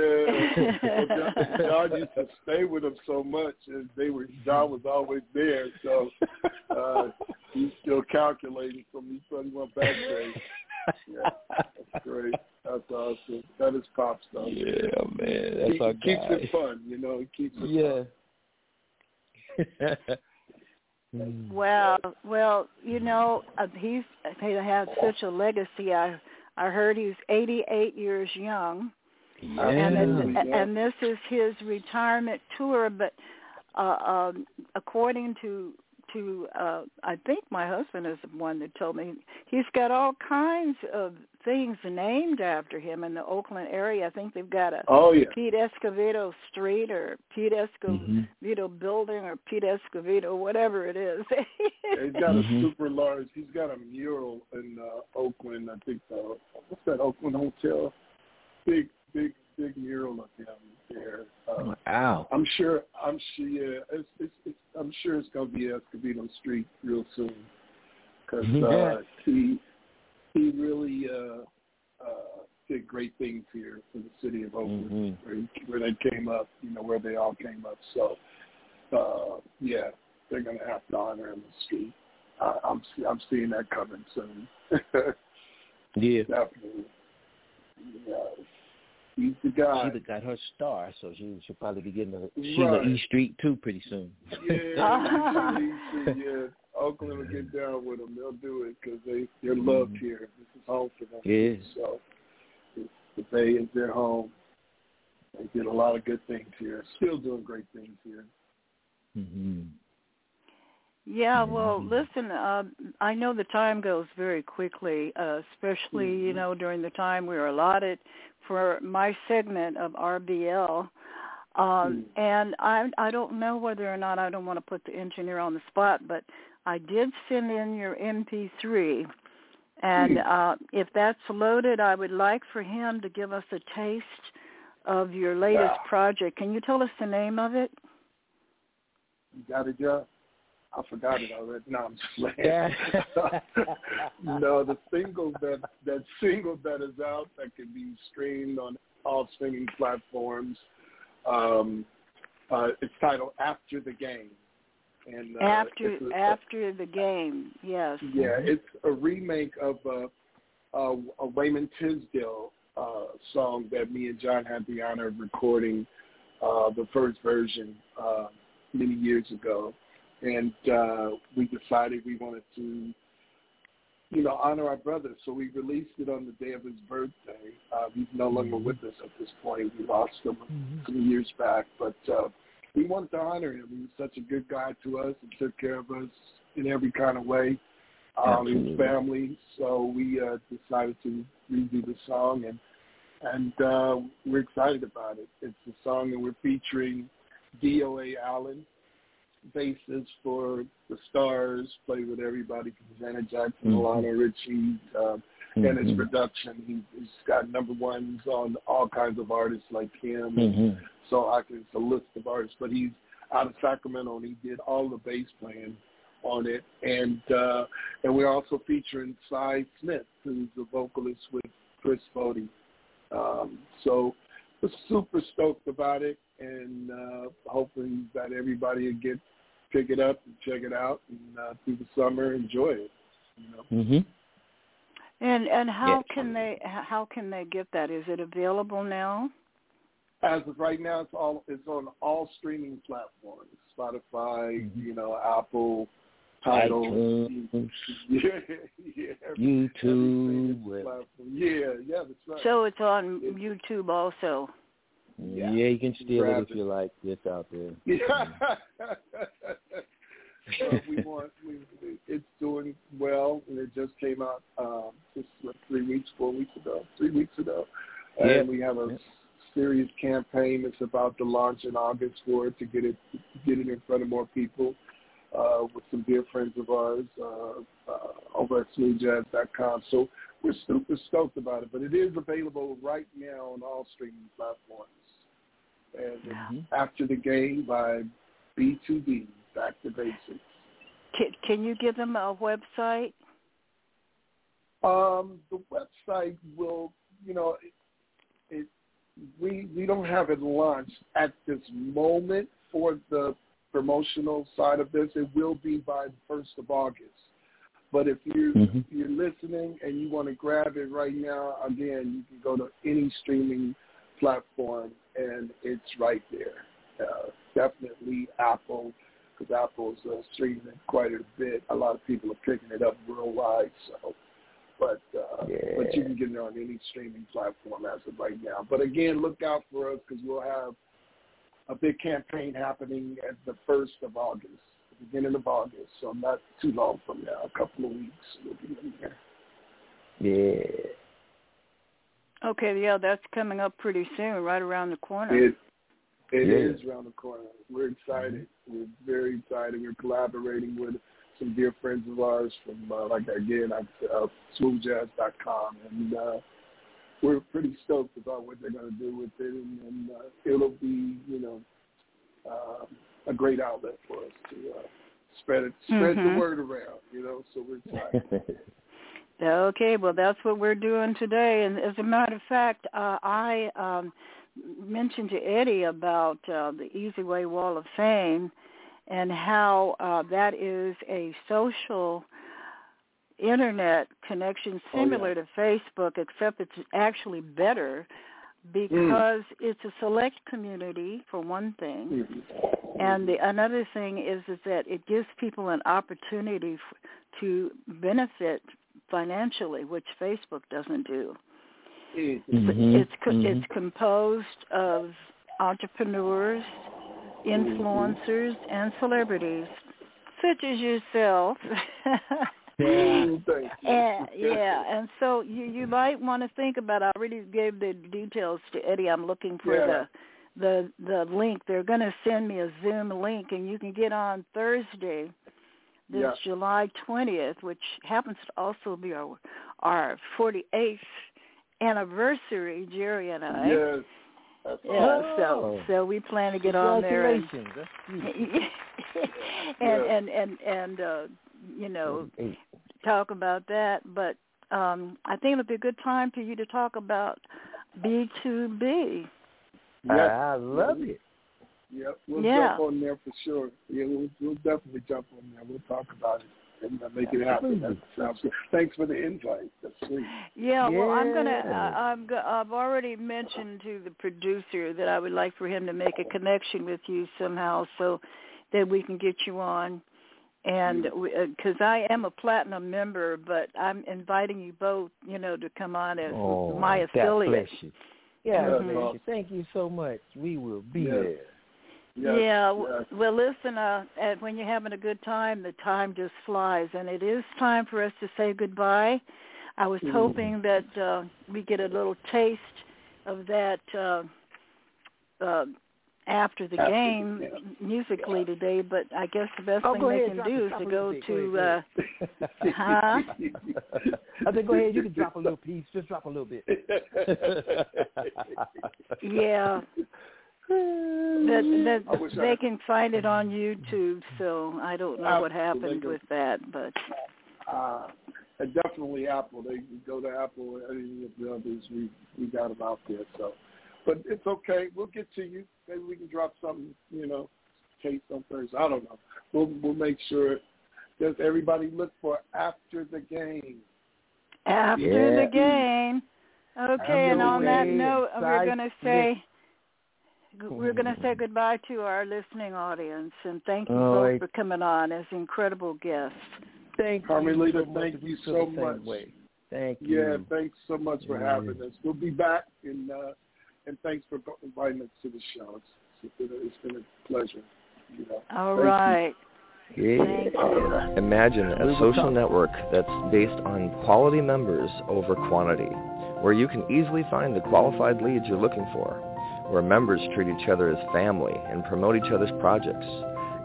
well, John, John used to stay with him so much, and they were John was always there, so uh, he's still calculating. So he thought he went back there. Yeah, that's great. That's awesome. That is pop stuff. Yeah, man, that's he, our keeps guy. it fun, you know. He keeps it Yeah. <laughs> Well, well, you know, uh, he's he had such a legacy. I I heard he's 88 years young, yeah. and and this is his retirement tour. But uh, um, according to to uh, I think my husband is the one that told me he's got all kinds of things named after him in the Oakland area. I think they've got a Oh yeah. Pete Escovedo Street or Pete Mm-hmm. Escovedo Building or Pete Escovedo, whatever it is. <laughs> He's got a super large. He's got a mural in uh, Oakland. I think the what's that Oakland hotel? Big, big, big mural of him there. Uh, Wow. I'm sure. I'm sure. Yeah, it's, it's, it's, I'm sure it's gonna be Escovedo Street real soon because uh, he he really uh, uh, did great things here for the city of Oakland, Mhm. where, he, where they came up. You know where they all came up. So uh, yeah, they're gonna have to honor him the street. I, I'm I'm seeing that coming soon. <laughs> Yeah. Definitely. Yeah. He's the guy. Got her star, so she she'll probably be getting a Sheila Right. E Street too pretty soon. Yeah, <laughs> yeah. Oakland will get down with them. They'll do it because they they're loved here. This is home for them. Yeah. So the Bay is their home. They did a lot of good things here. Still doing great things here. Mm-hmm. Yeah, well, listen, uh, I know the time goes very quickly, uh, especially, you know, during the time we were allotted for my segment of RBL. Um, and I I don't know whether or not I don't want to put the engineer on the spot, but I did send in your MP3. And uh, if that's loaded, I would like for him to give us a taste of your latest Yeah. project. Can you tell us the name of it? You got it, Joe? I forgot it already. No, I'm just playing. <laughs> no, the single that that single that is out that can be streamed on all streaming platforms. Um, uh, it's titled "After the Game," and uh, after a- after the game, yes. yeah, it's a remake of a, a, a Wayman Tisdale uh, song that me and John had the honor of recording uh, the first version uh, many years ago, and uh, we decided we wanted to, you know, honor our brother. So we released it on the day of his birthday. Uh, he's no longer with us at this point. We lost him some years back, but uh, we wanted to honor him. He was such a good guy to us and took care of us in every kind of way. Um, his family. So we uh, decided to redo the song, and and uh, we're excited about it. It's a song that we're featuring DOA Allen, bassist for the Stars, played with everybody from Janet Jackson, Mhm. Lionel Richie, uh, and his Mhm. production. He, he's got number ones on all kinds of artists like him. Mhm. So I can it's a list of artists, but he's out of Sacramento and he did all the bass playing on it. And uh and we're also featuring Sy Smith, who's the vocalist with Chris Botti. Um so we're super stoked about it and uh hoping that everybody will get pick it up and check it out and uh through the summer enjoy it. You know. Mhm. And and how Yeah. can they how can they get that? Is it available now? As of right now, it's all it's on all streaming platforms: Spotify, you know, Apple, Tidal, iTunes, <laughs> yeah, yeah, YouTube. every well, platform. yeah, yeah, that's right. So it's on YouTube also. Yeah, you can steal Grab it if you like. It's out there. yeah. <laughs> <laughs> we want we it's doing well, and it just came out um, just what, three weeks, four weeks ago, three weeks ago, and Yeah. we have a Yeah. serious campaign that's about to launch in August for it to get it get it in front of more people uh, with some dear friends of ours uh, uh, over at smoothjazz.com. So we're super stoked about it, but it is available right now on all streaming platforms. And it's after the game by B2B, Back to Can, can you give them a website? Um, the website will, you know, it, it, we we don't have it launched at this moment for the promotional side of this. It will be by the first of August. But if you mm-hmm. you're listening and you want to grab it right now, again, you can go to any streaming platform and it's right there. Uh, definitely Apple, because Apple's uh, streaming quite a bit. A lot of people are picking it up worldwide. So, but uh, yeah. but you can get it on any streaming platform as of right now. But again, look out for us because we'll have a big campaign happening at the first of August, the beginning of August. So not too long from now, a couple of weeks we'll be in there. Yeah. Okay, yeah, that's coming up pretty soon, right around the corner. It it yeah. is around the corner. We're excited. We're very excited. We're collaborating with some dear friends of ours from, uh, like again, uh, smoothjazz.com, and uh, we're pretty stoked about what they're going to do with it, and, and uh, it'll be, you know, uh, a great outlet for us to uh, spread it, spread mm-hmm. the word around, you know. So we're excited. <laughs> okay, well, that's what we're doing today, and as a matter of fact, uh, I um, mentioned to Eddie about uh, the EZWay Wall of Fame and how uh, that is a social internet connection similar oh, yeah. to Facebook, except it's actually better because mm. it's a select community for one thing, mm-hmm. and the another thing is is that it gives people an opportunity f- to benefit financially, which Facebook doesn't do. Mm-hmm. It's mm-hmm. it's composed of entrepreneurs, influencers, and celebrities, such as yourself. <laughs> Yeah. and, yeah, and so you you might want to think about. I already gave the details to Eddie. I'm looking for yeah. the the the link. They're going to send me a Zoom link, and you can get on Thursday, this yeah. July 20th, which happens to also be our our 48th anniversary, Jerry and I. Yes. Yeah, so so we plan to get on there and <laughs> and, and and and uh you know talk about that. But um I think it'll be a good time for you to talk about B two B. I love it. Yep, we'll yeah. jump on there for sure. Yeah, we'll, we'll definitely jump on there. We'll talk about it and make it happen. That sounds good. Thanks for the invite. That's sweet. Yeah, well, I'm gonna. Uh, I'm. Go, I've already mentioned to the producer that I would like for him to make a connection with you somehow, so that we can get you on. And because uh, I am a platinum member, but I'm inviting you both, you know, to come on as oh, my affiliate. Yeah, mm-hmm. thank you so much. We will be yes. there. Yes, yeah. yes. Well, listen. Uh, when you're having a good time, the time just flies, and it is time for us to say goodbye. I was mm-hmm. hoping that uh, we get a little taste of that uh, uh, after the after game the game. musically today, but I guess the best oh, thing they ahead, can do is to go bit, to. go Uh, huh? I said, go ahead. You can drop a little piece. Just drop a little bit. yeah. That that they I, can find it on YouTube. So I don't know what happened with that, but uh, definitely Apple. They go to Apple. Any of the others, we we got them out there. So, but it's okay. We'll get to you. Maybe we can drop something. You know, case on Thursday. I don't know. We'll we'll make sure. Does everybody look for after the game? After yeah. the game. Okay, and on that note, we're going to say we're going to say goodbye to our listening audience, and thank you oh, both for coming on as incredible guests. Thank Carmelita, you. So thank you so much. Way. Thank you. Yeah, thanks so much for yeah. having us. We'll be back, and uh, and thanks for inviting us to the show. It's, it's, been, a, it's been a pleasure. You know. All thank right. Yeah. Imagine a social network that's based on quality members over quantity, where you can easily find the qualified leads you're looking for where members treat each other as family and promote each other's projects.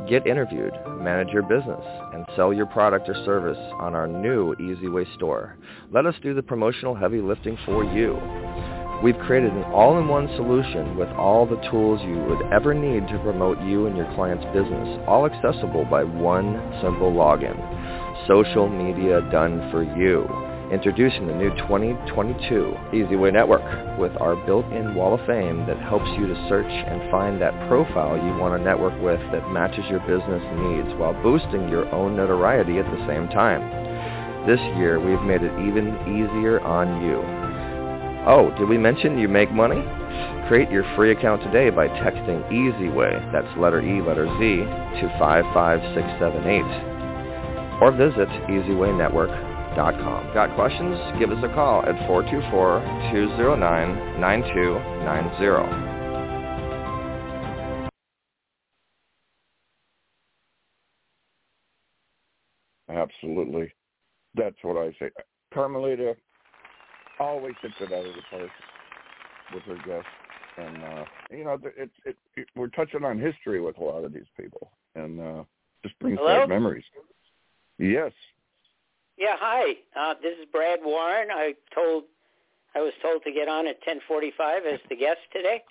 Get interviewed, manage your business, and sell your product or service on our new EZWay store. Let us do the promotional heavy lifting for you. We've created an all-in-one solution with all the tools you would ever need to promote you and your client's business, all accessible by one simple login. Social media done for you. Introducing the new 2022 EZWay Network with our built-in wall of fame that helps you to search and find that profile you want to network with that matches your business needs while boosting your own notoriety at the same time. This year, we've made it even easier on you. Oh, did we mention you make money? Create your free account today by texting EZWay, that's letter E, letter Z, to 55678. Or visit EZWayNetwork.com Got questions? Give us a call at 424-209-9290. Absolutely. That's what I say. Carmelita always hits it out of the park with her guests. And, uh, you know, it, it, it, we're touching on history with a lot of these people. And uh, just brings Hello? back memories. Yes. Yeah, hi. Uh, this is Brad Warren. I told I was told to get on at 10:45 as the guest today.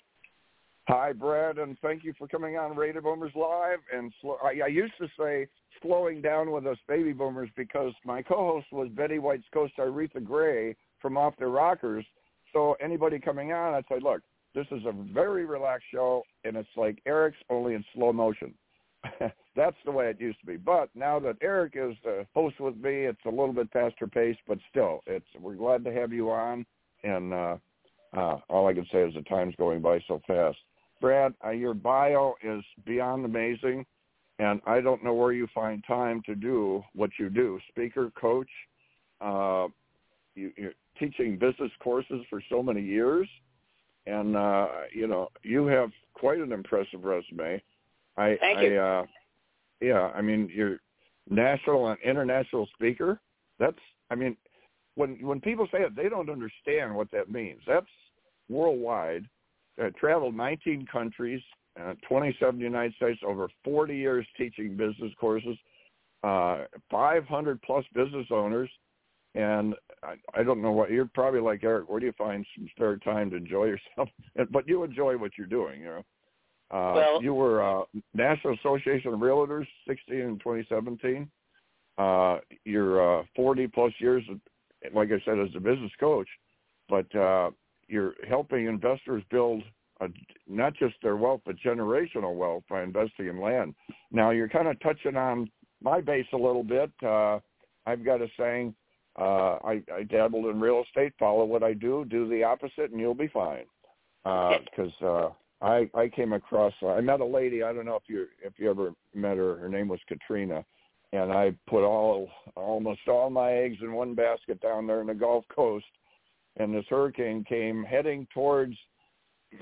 Hi, Brad, and thank you for coming on Radio Boomers Live. And I, I used to say slowing down with us baby boomers because my co-host was Betty White's co-star Aretha Gray from Off the Rockers. So anybody coming on, I'd say, look, this is a very relaxed show, and it's like Eric's only in slow motion. <laughs> That's the way it used to be. But now that Eric is the host with me, it's a little bit faster paced, but still, it's we're glad to have you on. And uh, uh, all I can say is the time's going by so fast. Brad, uh, your bio is beyond amazing, and I don't know where you find time to do what you do. Speaker, coach, uh, you, you're teaching business courses for so many years, and uh, you know you have quite an impressive resume. I, Thank I uh, yeah, I mean you're national and international speaker. That's I mean when when people say it, they don't understand what that means. That's worldwide. Uh, traveled 19 countries, uh, 27 United States, over 40 years teaching business courses, uh, 500 plus business owners, and I, I don't know what you're probably like Eric. Where do you find some spare time to enjoy yourself? <laughs> but you enjoy what you're doing, you know. Uh, Well- you were uh, National Association of Realtors, 16 in 2017. Uh, you're uh, 40 plus years, like I said, as a business coach, but uh, you're helping investors build a, not just their wealth, but generational wealth by investing in land. Now, you're kind of touching on my base a little bit. Uh, I've got a saying, uh, I, I dabbled in real estate, follow what I do, do the opposite, and you'll be fine. Because uh, I, I came across, I met a lady, I don't know if you if you ever met her, her name was Katrina, and I put all almost all my eggs in one basket down there in the Gulf Coast, and this hurricane came heading towards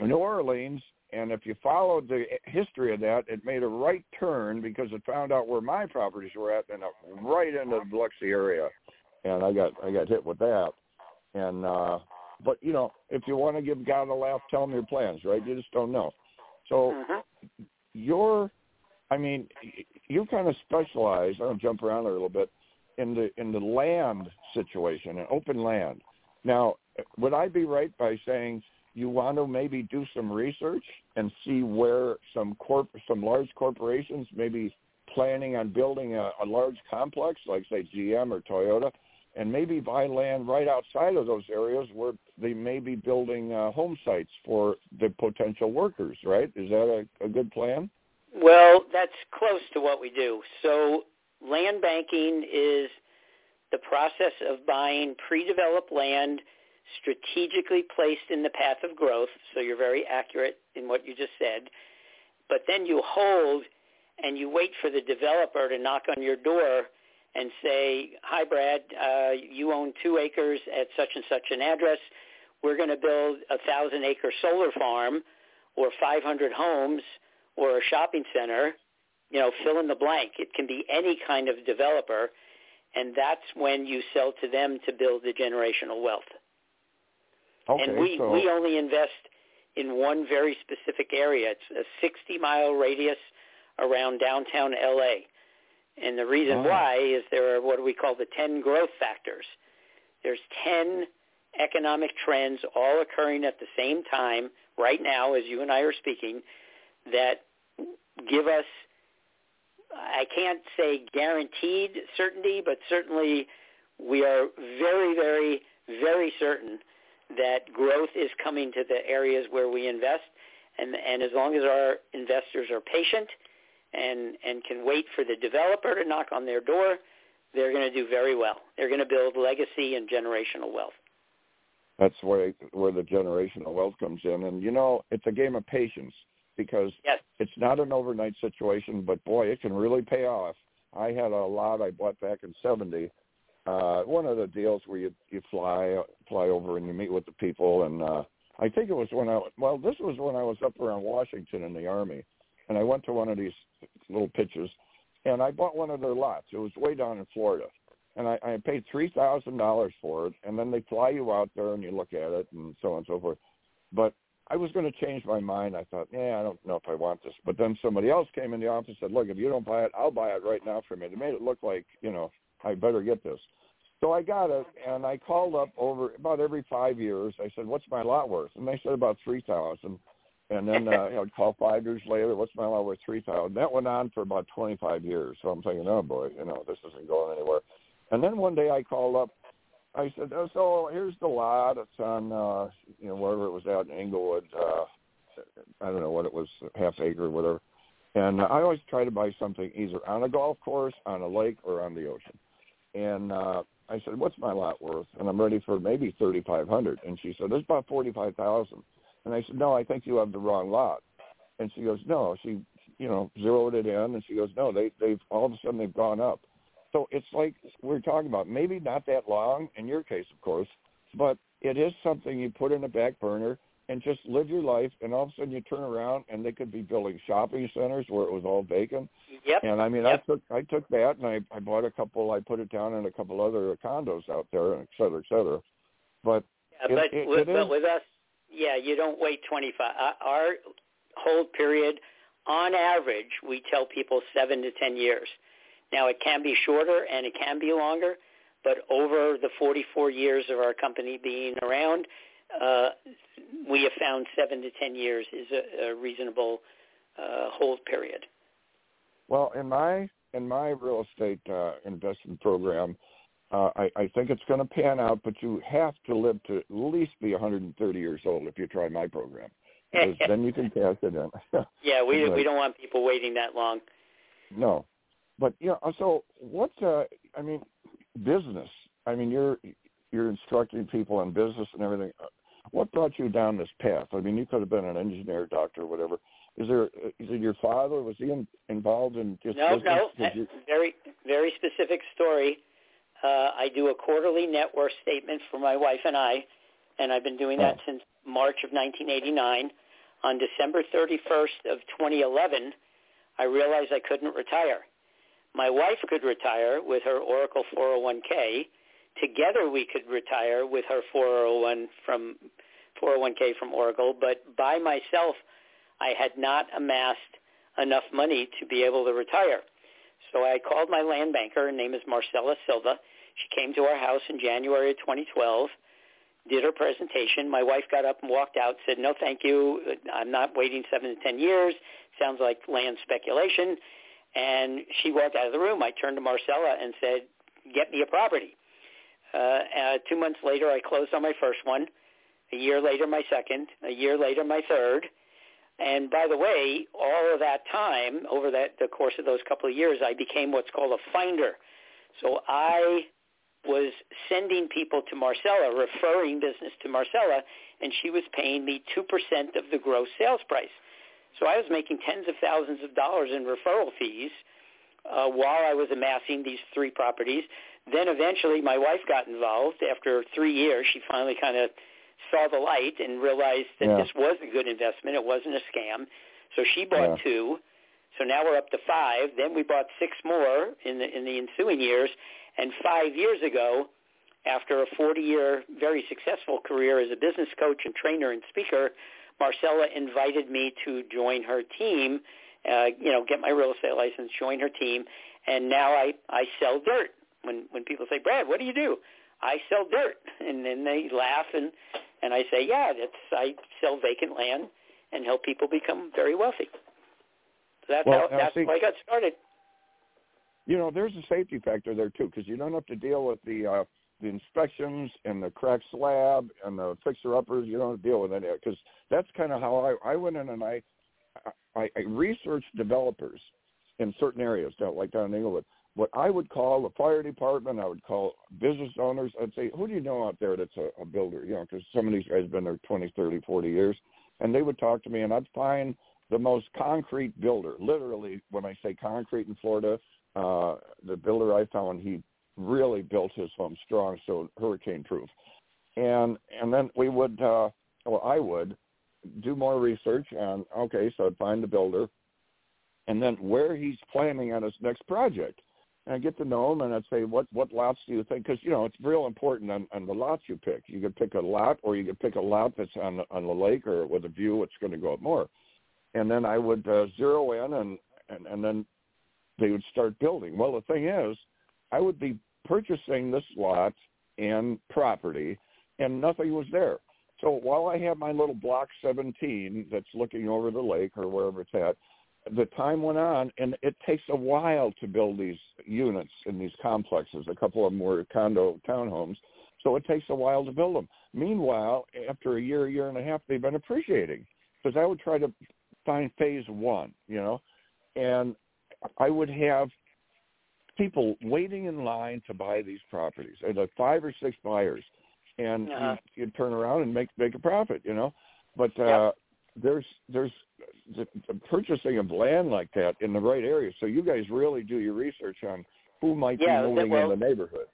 New Orleans, and if you followed the history of that, it made a right turn because it found out where my properties were at, and right into the Biloxi area, and I got I got hit with that, and uh, but you know if you want to give God a laugh, tell him your plans, right? You just don't know, so Mm-hmm. your I mean, you kind of specialize. I'll jump around a little bit in the in the land situation, and open land. Now, would I be right by saying you want to maybe do some research and see where some corp some large corporations maybe planning on building a, a large complex, like say GM or Toyota, and maybe buy land right outside of those areas where they may be building uh, home sites for the potential workers. Right? Is that a, a good plan? Well, that's close to what we do. So land banking is the process of buying pre-developed land strategically placed in the path of growth. So you're very accurate in what you just said. But then you hold and you wait for the developer to knock on your door and say, hi, Brad, uh, you own two acres at such and such an address. We're going to build a thousand acre solar farm or 500 homes or a shopping center, you know, fill in the blank. It can be any kind of developer, and that's when you sell to them to build the generational wealth. Okay, and we, so we only invest in one very specific area. It's a 60 mile radius around downtown LA. And the reason Oh. why is there are what we call the 10 growth factors. There's 10 economic trends all occurring at the same time right now as you and I are speaking that give us I can't say guaranteed certainty, but certainly we are very, very, very certain that growth is coming to the areas where we invest. And, and as long as our investors are patient and, and can wait for the developer to knock on their door, they're going to do very well. They're going to build legacy and generational wealth. That's where where the generational wealth comes in, and you know it's a game of patience because yes. it's not an overnight situation, but boy, it can really pay off. I had a lot I bought back in '70. Uh, one of the deals where you you fly fly over and you meet with the people, and uh, I think it was when I well this was when I was up around Washington in the army, and I went to one of these little pitches, and I bought one of their lots. It was way down in Florida, and I, I paid three thousand dollars for it, and then they fly you out there and you look at it and so on and so forth. But I was going to change my mind. I thought, yeah, I don't know if I want this. But then somebody else came in the office and said, look, if you don't buy it, I'll buy it right now for me. They made it look like, you know, I better get this. So I got it, and I called up over about every five years. I said, what's my lot worth? And they said about three thousand. And then uh, you know, I'd call five years later, what's my lot worth? Three thousand. That went on for about twenty five years. So I'm thinking, oh boy, you know, this isn't going anywhere. And then one day I called up. I said, oh, so here's the lot. It's on, uh, you know, wherever it was out in Englewood. Uh, I don't know what it was, half acre or whatever. And I always try to buy something either on a golf course, on a lake, or on the ocean. And uh, I said, what's my lot worth? And I'm ready for maybe 3500 And she said, it's about 45000 And I said, no, I think you have the wrong lot. And she goes, no. She, you know, zeroed it in, and she goes, no, they, they've all of a sudden they've gone up. So it's like we're talking about, maybe not that long in your case, of course, but it is something you put in the back burner and just live your life. And all of a sudden you turn around and they could be building shopping centers where it was all vacant. Yep. And I mean, yep. I took I took that and I I bought a couple. I put it down in a couple other condos out there, and et cetera, et cetera. But yeah, but, it, with, it but with us, yeah, you don't wait 25. Our hold period, on average, we tell people seven to ten years. Now it can be shorter and it can be longer, but over the 44 years of our company being around, uh, we have found seven to ten years is a, a reasonable uh, hold period. Well, in my in my real estate uh, investment program, uh, I, I think it's going to pan out, but you have to live to at least be 130 years old if you try my program, because <laughs> then you can pass it in. <laughs> yeah, we But- we don't want people waiting that long. No, but you know, so what? Uh, I mean, business. I mean, you're you're instructing people in business and everything. Uh, What brought you down this path? I mean, you could have been an engineer, doctor, whatever. Is there? Is it your father? Was he in, involved in just No, business? no, Did you- very very specific story. Uh, I do a quarterly net worth statement for my wife and I, and I've been doing that Oh. since March of 1989. On December 31st of 2011, I realized I couldn't retire. My wife could retire with her Oracle 401k. Together we could retire with her 401 from 401k from Oracle, but by myself, I had not amassed enough money to be able to retire. So I called my land banker. Her name is Marcella Silva. She came to our house in January of 2012, did her presentation. My wife got up and walked out, said, no, thank you. I'm not waiting seven to ten years. Sounds like land speculation. And she walked out of the room. I turned to Marcella and said, get me a property. Uh, uh, two months later, I closed on my first one. A year later, my second. A year later, my third. And by the way, all of that time, over that the course of those couple of years, I became what's called a finder. So I was sending people to Marcella, referring business to Marcella, and she was paying me 2% of the gross sales price. So I was making tens of thousands of dollars in referral fees uh, while I was amassing these three properties. Then eventually my wife got involved. After three years, she finally kind of saw the light and realized that Yeah. this was a good investment. It wasn't a scam. So she bought Yeah. two. So now we're up to five. Then we bought six more in the in the ensuing years. And five years ago, after a 40-year very successful career as a business coach and trainer and speaker, Marcella invited me to join her team. Uh, you know, get my real estate license, join her team, and now I I sell dirt. When when people say, Brad, what do you do? I sell dirt, and then they laugh and and I say, yeah, that's I sell vacant land and help people become very wealthy. So that's Well, how I that's think- how I got started. you know, there's a safety factor there too because you don't have to deal with the uh, the inspections and the cracked slab and the fixer uppers. You don't have to deal with any because that's kind of how I I went in and I I, I researched developers in certain areas, down, like down in Englewood. What I would call the fire department, I would call business owners. I'd say, who do you know out there that's a, a builder? You know, because some of these guys have been there 20, 30, 40 years. And they would talk to me, and I'd find the most concrete builder. Literally, when I say concrete in Florida, uh, the builder I found, he really built his home strong, so hurricane proof. And and then we would, uh, well, I would do more research on. Okay, so I'd find the builder, and then where he's planning on his next project. And I get to know him, and I'd say, what what lots do you think? Because you know it's real important on, on the lots you pick. You could pick a lot, or you could pick a lot that's on on the lake or with a view. It's going to go up more. And then I would uh, zero in, and, and and then they would start building. Well, the thing is, I would be purchasing this lot and property, and nothing was there. So while I have my little block 17 that's looking over the lake or wherever it's at, the time went on, and it takes a while to build these units in these complexes. A couple of them were condo townhomes, so it takes a while to build them. Meanwhile, after a year, a year and a half, they've been appreciating because I would try to find phase one, you know, and I would have people waiting in line to buy these properties. I'd have five or six buyers, and uh-huh. you'd, you'd turn around and make make a profit, you know. But uh, yep. There's there's the, the purchasing of land like that in the right area. So you guys really do your research on who might yeah, be moving well, in the neighborhood.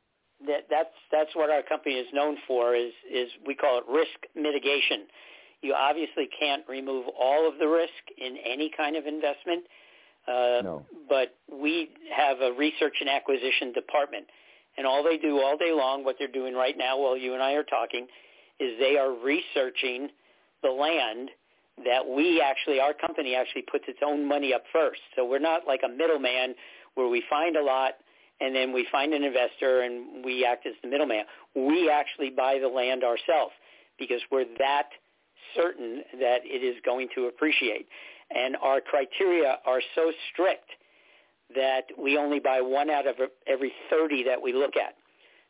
That, that's that's what our company is known for. Is is we call it risk mitigation. You obviously can't remove all of the risk in any kind of investment, uh, no. but we have a research and acquisition department, and all they do all day long, what they're doing right now while you and I are talking, is they are researching the land that we actually, our company actually puts its own money up first. So we're not like a middleman where we find a lot and then we find an investor and we act as the middleman. We actually buy the land ourselves because we're that certain that it is going to appreciate. And our criteria are so strict that we only buy one out of every 30 that we look at.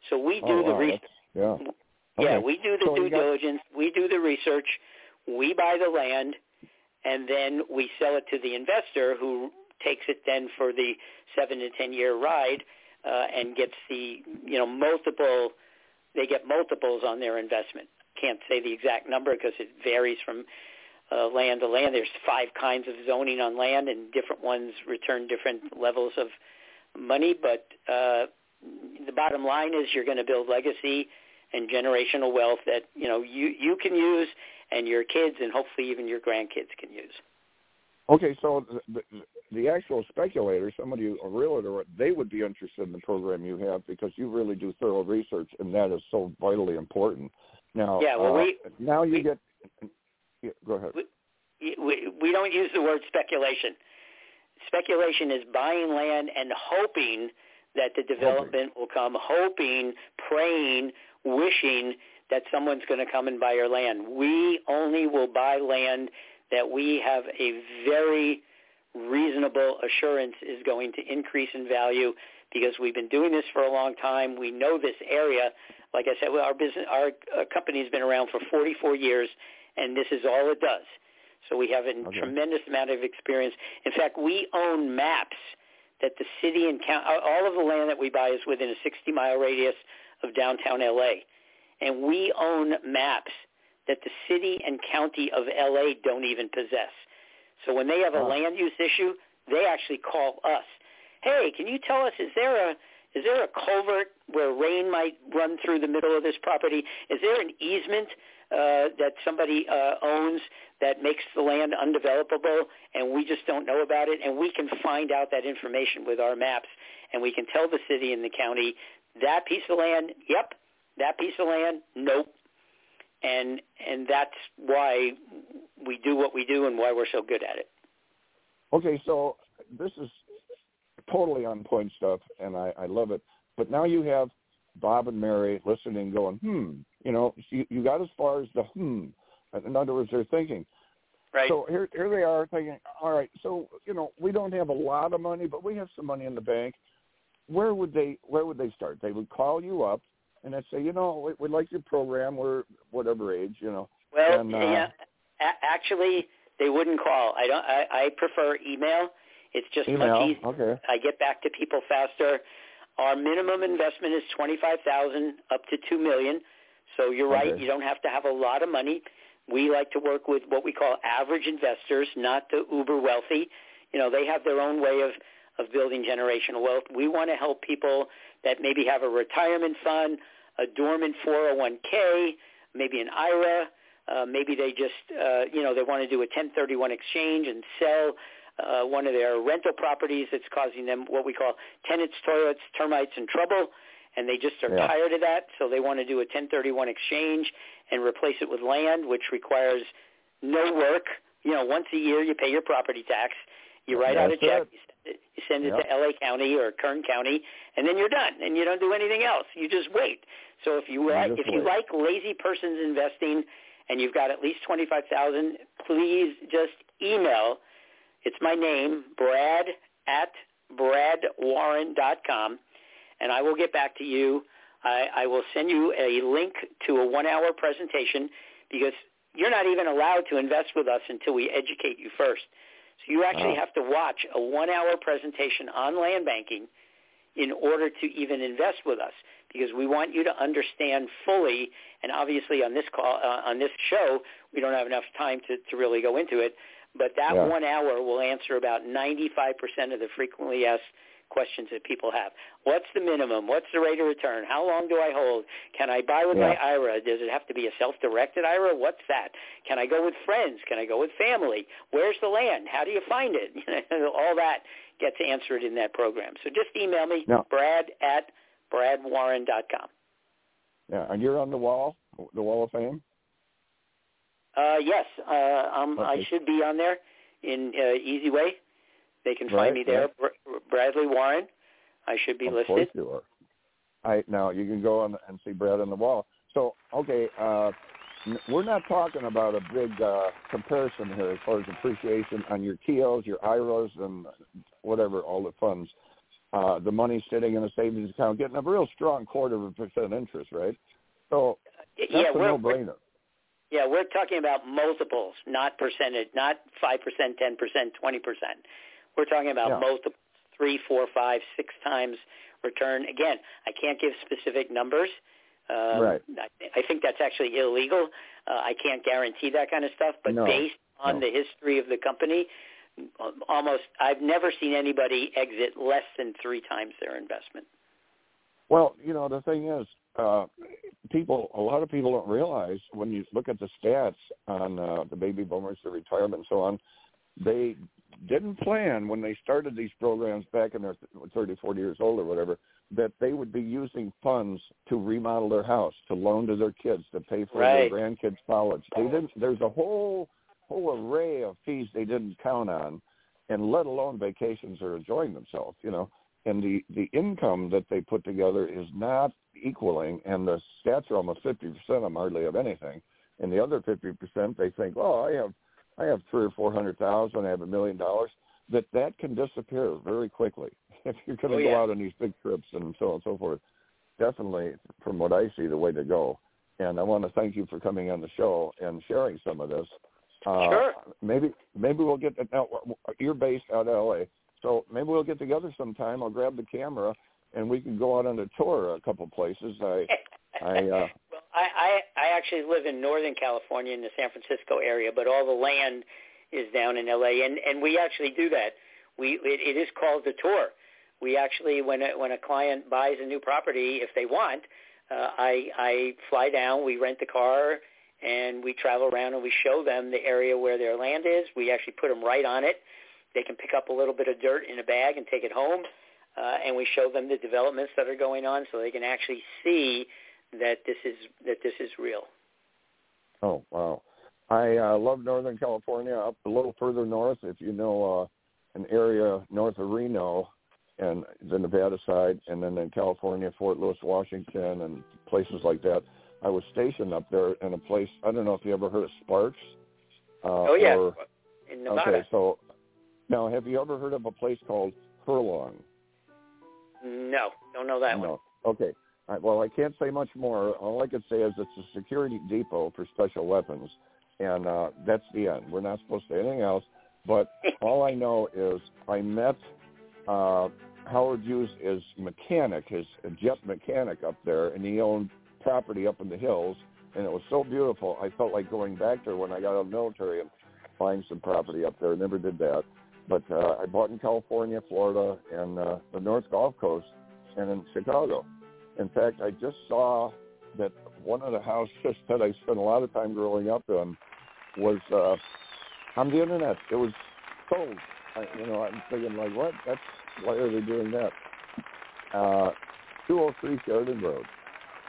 So we do oh, the wow. research. Yeah. Yeah, we do the So due got- diligence. We do the research. We buy the land, and then we sell it to the investor who takes it then for the seven to ten year ride uh, and gets the you know multiple. They get multiples on their investment. Can't say the exact number because it varies from uh, land to land. There's five kinds of zoning on land, and different ones return different levels of money. But uh, the bottom line is you're going to build legacy and generational wealth that you know you you can use and your kids and hopefully even your grandkids can use. Okay, so the, the, the actual speculator, somebody, a realtor, they would be interested in the program you have because you really do thorough research, and that is so vitally important. Now, Yeah, well, uh, we- now you we- get. Yeah, go ahead. We, we don't use the word speculation. Speculation is buying land and hoping that the development will come, hoping, praying, wishing that someone's going to come and buy your land. We only will buy land that we have a very reasonable assurance is going to increase in value because we've been doing this for a long time. We know this area. Like I said, well, our business, our uh, company's been around for 44 years, and this is all it does. So we have a Okay. tremendous amount of experience. In fact, we own maps that the city and county, all of the land that we buy is within a 60-mile radius of downtown LA. And we own maps that the city and county of LA don't even possess. So when they have a land use issue, they actually call us. Hey, can you tell us is there a is there a culvert where rain might run through the middle of this property? Is there an easement uh, that somebody uh, owns that makes the land undevelopable and we just don't know about it? And we can find out that information with our maps and we can tell the city and the county that piece of land, yep, that piece of land, nope. And and that's why we do what we do and why we're so good at it. Okay, so this is totally on point stuff, and I, I love it. But now you have Bob and Mary listening, going, hmm. You know, you, you got as far as the hmm. In other words, they're thinking. Right. So here, here they are thinking, all right, so, you know, we don't have a lot of money, but we have some money in the bank. where would they where would they start? They would call you up and I'd say, you know, we, would like your program. We're whatever age, you know. Well, and, uh, yeah, a- actually, they wouldn't call. I don't. I, I prefer email. It's just email. much easier. Okay. I get back to people faster. Our minimum investment is twenty five thousand up to two million. So you're right. You don't have to have a lot of money. We like to work with what we call average investors, not the uber wealthy. You know, they have their own way of of building generational wealth. We want to help people that maybe have a retirement fund, a dormant 401k, maybe an IRA. Uh, maybe they just, uh, you know, they want to do a 1031 exchange and sell uh, one of their rental properties that's causing them what we call tenants, toilets, termites, and trouble. And they just are Yeah. tired of that, so they want to do a 1031 exchange and replace it with land, which requires no work. You know, once a year you pay your property tax. You write out a check. it. You it, you send it Yeah. to LA County or Kern County, and then you're done, and you don't do anything else. You just wait. So if you like, if you wait. like lazy persons investing, and you've got at least twenty five thousand, please just email. It's my name, Brad at bradwarren.com, and I will get back to you. I, I will send you a link to a one-hour presentation because you're not even allowed to invest with us until we educate you first. So you actually Wow. have to watch a one-hour presentation on land banking in order to even invest with us because we want you to understand fully and obviously on this call uh, on this show we don't have enough time to, to really go into it but that Yeah. one hour will answer about 95% of the frequently asked questions that people have. What's the minimum? What's the rate of return? How long do I hold? Can I buy with my IRA? Does it have to be a self-directed IRA? What's that? Can I go with friends? Can I go with family? Where's the land? How do you find it? <laughs> All that gets answered in that program. So just email me, brad at bradwarren.com. Yeah, and you're on the wall, the wall of fame. Uh, yes, uh, um, I should be on there in uh, EZWay. They can Right, find me there, right. Bradley Warren. I should be of listed. course you are. I now you can go on and see Brad on the wall. So okay, uh, we're not talking about a big uh, comparison here as far as appreciation on your TOs, your IRAs, and whatever all the funds. Uh, the money sitting in a savings account getting a real strong quarter of a percent interest, right? So that's yeah, a we're, no-brainer. yeah, we're talking about multiples, not percentage, not five percent, ten percent, twenty percent. We're talking about Yeah. multiples, three, four, five, six times return. Again, I can't give specific numbers. Um, Right. I, I think that's actually illegal. Uh, I can't guarantee that kind of stuff. But No, based on no. the history of the company, almost I've never seen anybody exit less than three times their investment. Well, you know, the thing is, uh, people, a lot of people don't realize when you look at the stats on uh, the baby boomers, the retirement and so on, they didn't plan when they started these programs back in their 30, 40 years old or whatever, that they would be using funds to remodel their house, to loan to their kids, to pay for Right. their grandkids' college. They didn't. There's a whole whole array of fees they didn't count on, and let alone vacations or enjoying themselves. You know, and the the income that they put together is not equaling, and the stats are almost fifty percent of them hardly have anything, and the other fifty percent they think, oh, I have I have three or four hundred thousand, I have a million dollars. That that can disappear very quickly <laughs> if you're going to Oh, go yeah. out on these big trips and so on and so forth. Definitely, from what I see, the way to go. And I want to thank you for coming on the show and sharing some of this. Uh, Sure. Maybe maybe we'll get now. You're based out of L.A., so maybe we'll get together sometime. I'll grab the camera and we can go out on a tour a couple places. I I uh, I, I I actually live in Northern California in the San Francisco area, but all the land is down in LA, and and we actually do that. We it, it is called the tour. We actually when a, when a client buys a new property, if they want, uh, I I fly down, we rent the car, and we travel around and we show them the area where their land is. We actually put them right on it. They can pick up a little bit of dirt in a bag and take it home, uh, and we show them the developments that are going on, so they can actually see that this is that this is real. Oh wow! I uh, love Northern California. Up a little further north, if you know uh, an area north of Reno and the Nevada side, and then in California, Fort Lewis, Washington, and places like that. I was stationed up there in a place. I don't know if you ever heard of Sparks. Uh, oh yeah, Or, in Nevada. okay, so now have you ever heard of a place called Furlong? No, don't know that no. one. Okay. Right, well, I can't say much more. All I can say is it's a security depot for special weapons, and uh, that's the end. We're not supposed to say anything else. But <laughs> all I know is I met uh, Howard Hughes is mechanic, his jet mechanic up there, and he owned property up in the hills, and it was so beautiful. I felt like going back there when I got out of the military and buying some property up there. I Never did that, but uh, I bought in California, Florida, and uh, the North Gulf Coast, and in Chicago. In fact, I just saw that one of the houses <laughs> that I spent a lot of time growing up in was uh, on the internet. It was sold. I, you know, I'm thinking like, what? That's why are they doing that? Uh, 203 Sheridan Road,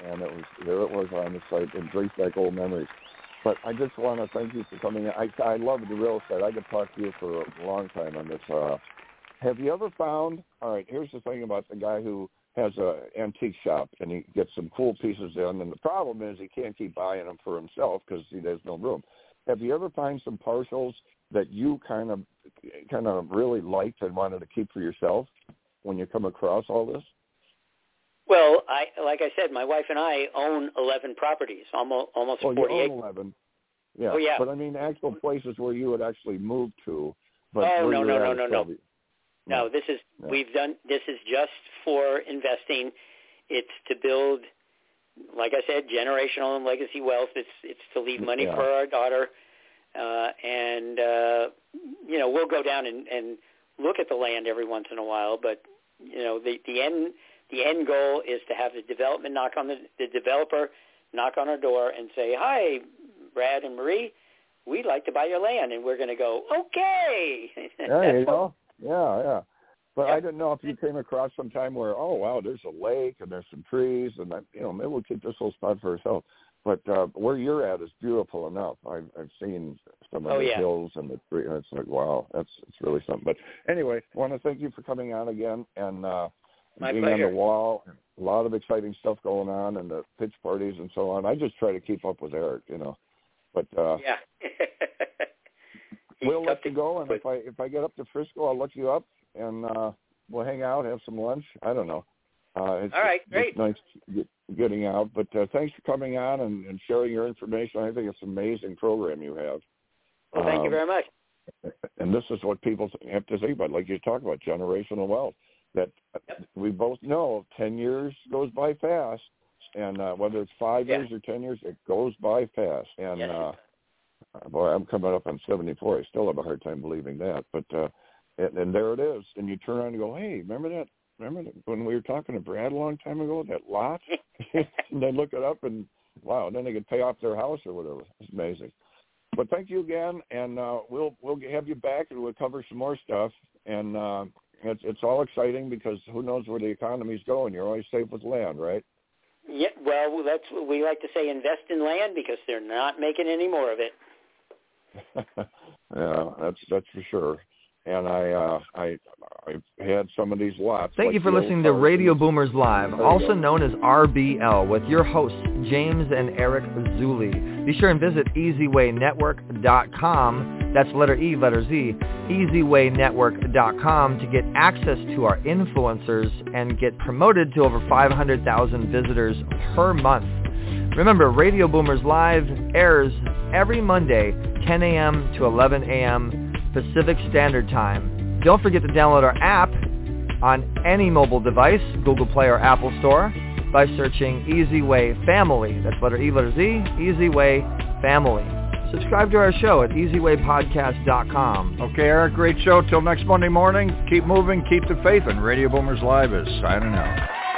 and it was there. It was on the site and brings back old memories. But I just want to thank you for coming. In. I I love the real estate. I could talk to you for a long time on this. Uh, have you ever found? All right, here's the thing about the guy who has a antique shop and he gets some cool pieces in, and the problem is he can't keep buying them for himself because he has no room. Have you ever find some partials that you kind of kind of really liked and wanted to keep for yourself when you come across all this? Well, I like I said, my wife and I own eleven properties, almost almost well, forty you own eleven. Yeah. Oh, yeah. But I mean, actual places where you would actually move to. But Oh, no, no, no, no, no. No, this is Yeah. we've done. This is just for investing. It's to build, like I said, generational and legacy wealth. It's it's to leave money Yeah. for our daughter, uh, and uh, you know we'll go down and, and look at the land every once in a while. But you know the the end the end goal is to have the development knock on the the developer knock on our door and say, "Hi, Brad and Marie, we'd like to buy your land," and we're going to go, "Okay." <laughs> There you go. Yeah, yeah. But I didn't know if you came across some time where, oh wow, there's a lake and there's some trees, and I, you know maybe we'll keep this little spot for ourselves. But uh, where you're at is beautiful enough. I've I've seen some of Oh, the yeah. hills and the tree. And it's like wow, that's it's really something. But anyway, I want to thank you for coming on again and uh, My being pleasure. on the wall. A lot of exciting stuff going on and the pitch parties and so on. I just try to keep up with Eric, you know. But uh, Yeah. <laughs> We'll let you to go, and if I if I get up to Frisco, I'll look you up, and uh, we'll hang out, have some lunch. I don't know. Uh, it's, All right, it's great. nice get, getting out, but uh, thanks for coming on and, and sharing your information. I think it's an amazing program you have. Well, thank you Um, very much. And this is what people have to think about, like you talk about generational wealth. That we both know, ten years goes by fast, and uh, whether it's five Yeah. years or ten years, it goes by fast. And Yes, uh, boy, I'm coming up on 74. I still have a hard time believing that, but uh, and, and there it is. And you turn around and go, hey, remember that? Remember that when we were talking to Brad a long time ago? That lot? <laughs> <laughs> and they look it up and wow, then they could pay off their house or whatever. It's amazing. But thank you again, and uh, we'll we'll have you back and we'll cover some more stuff. And uh, it's it's all exciting because who knows where the economy's going? You're always safe with land, right? Yeah, well, that's what we like to say: invest in land because they're not making any more of it. <laughs> yeah, that's that's for sure. And I uh, I I've had some of these lots. Thank like you for listening to Radio Boomers Live, also go. known as RBL, with your hosts, James and Eric Zuley. Be sure and visit EZWayNetwork.com. That's letter E, letter Z. EZWayNetwork.com to get access to our influencers and get promoted to over 500,000 visitors per month. Remember, Radio Boomers Live airs every Monday, 10 a.m. to 11 a.m. Pacific Standard Time. Don't forget to download our app on any mobile device, Google Play or Apple Store, by searching EZWay Family. That's letter E, letter Z, EZWay Family. Subscribe to our show at ezwaypodcast.com. Okay, Eric, great show. Till next Monday morning, keep moving, keep the faith, and Radio Boomers Live is signing out.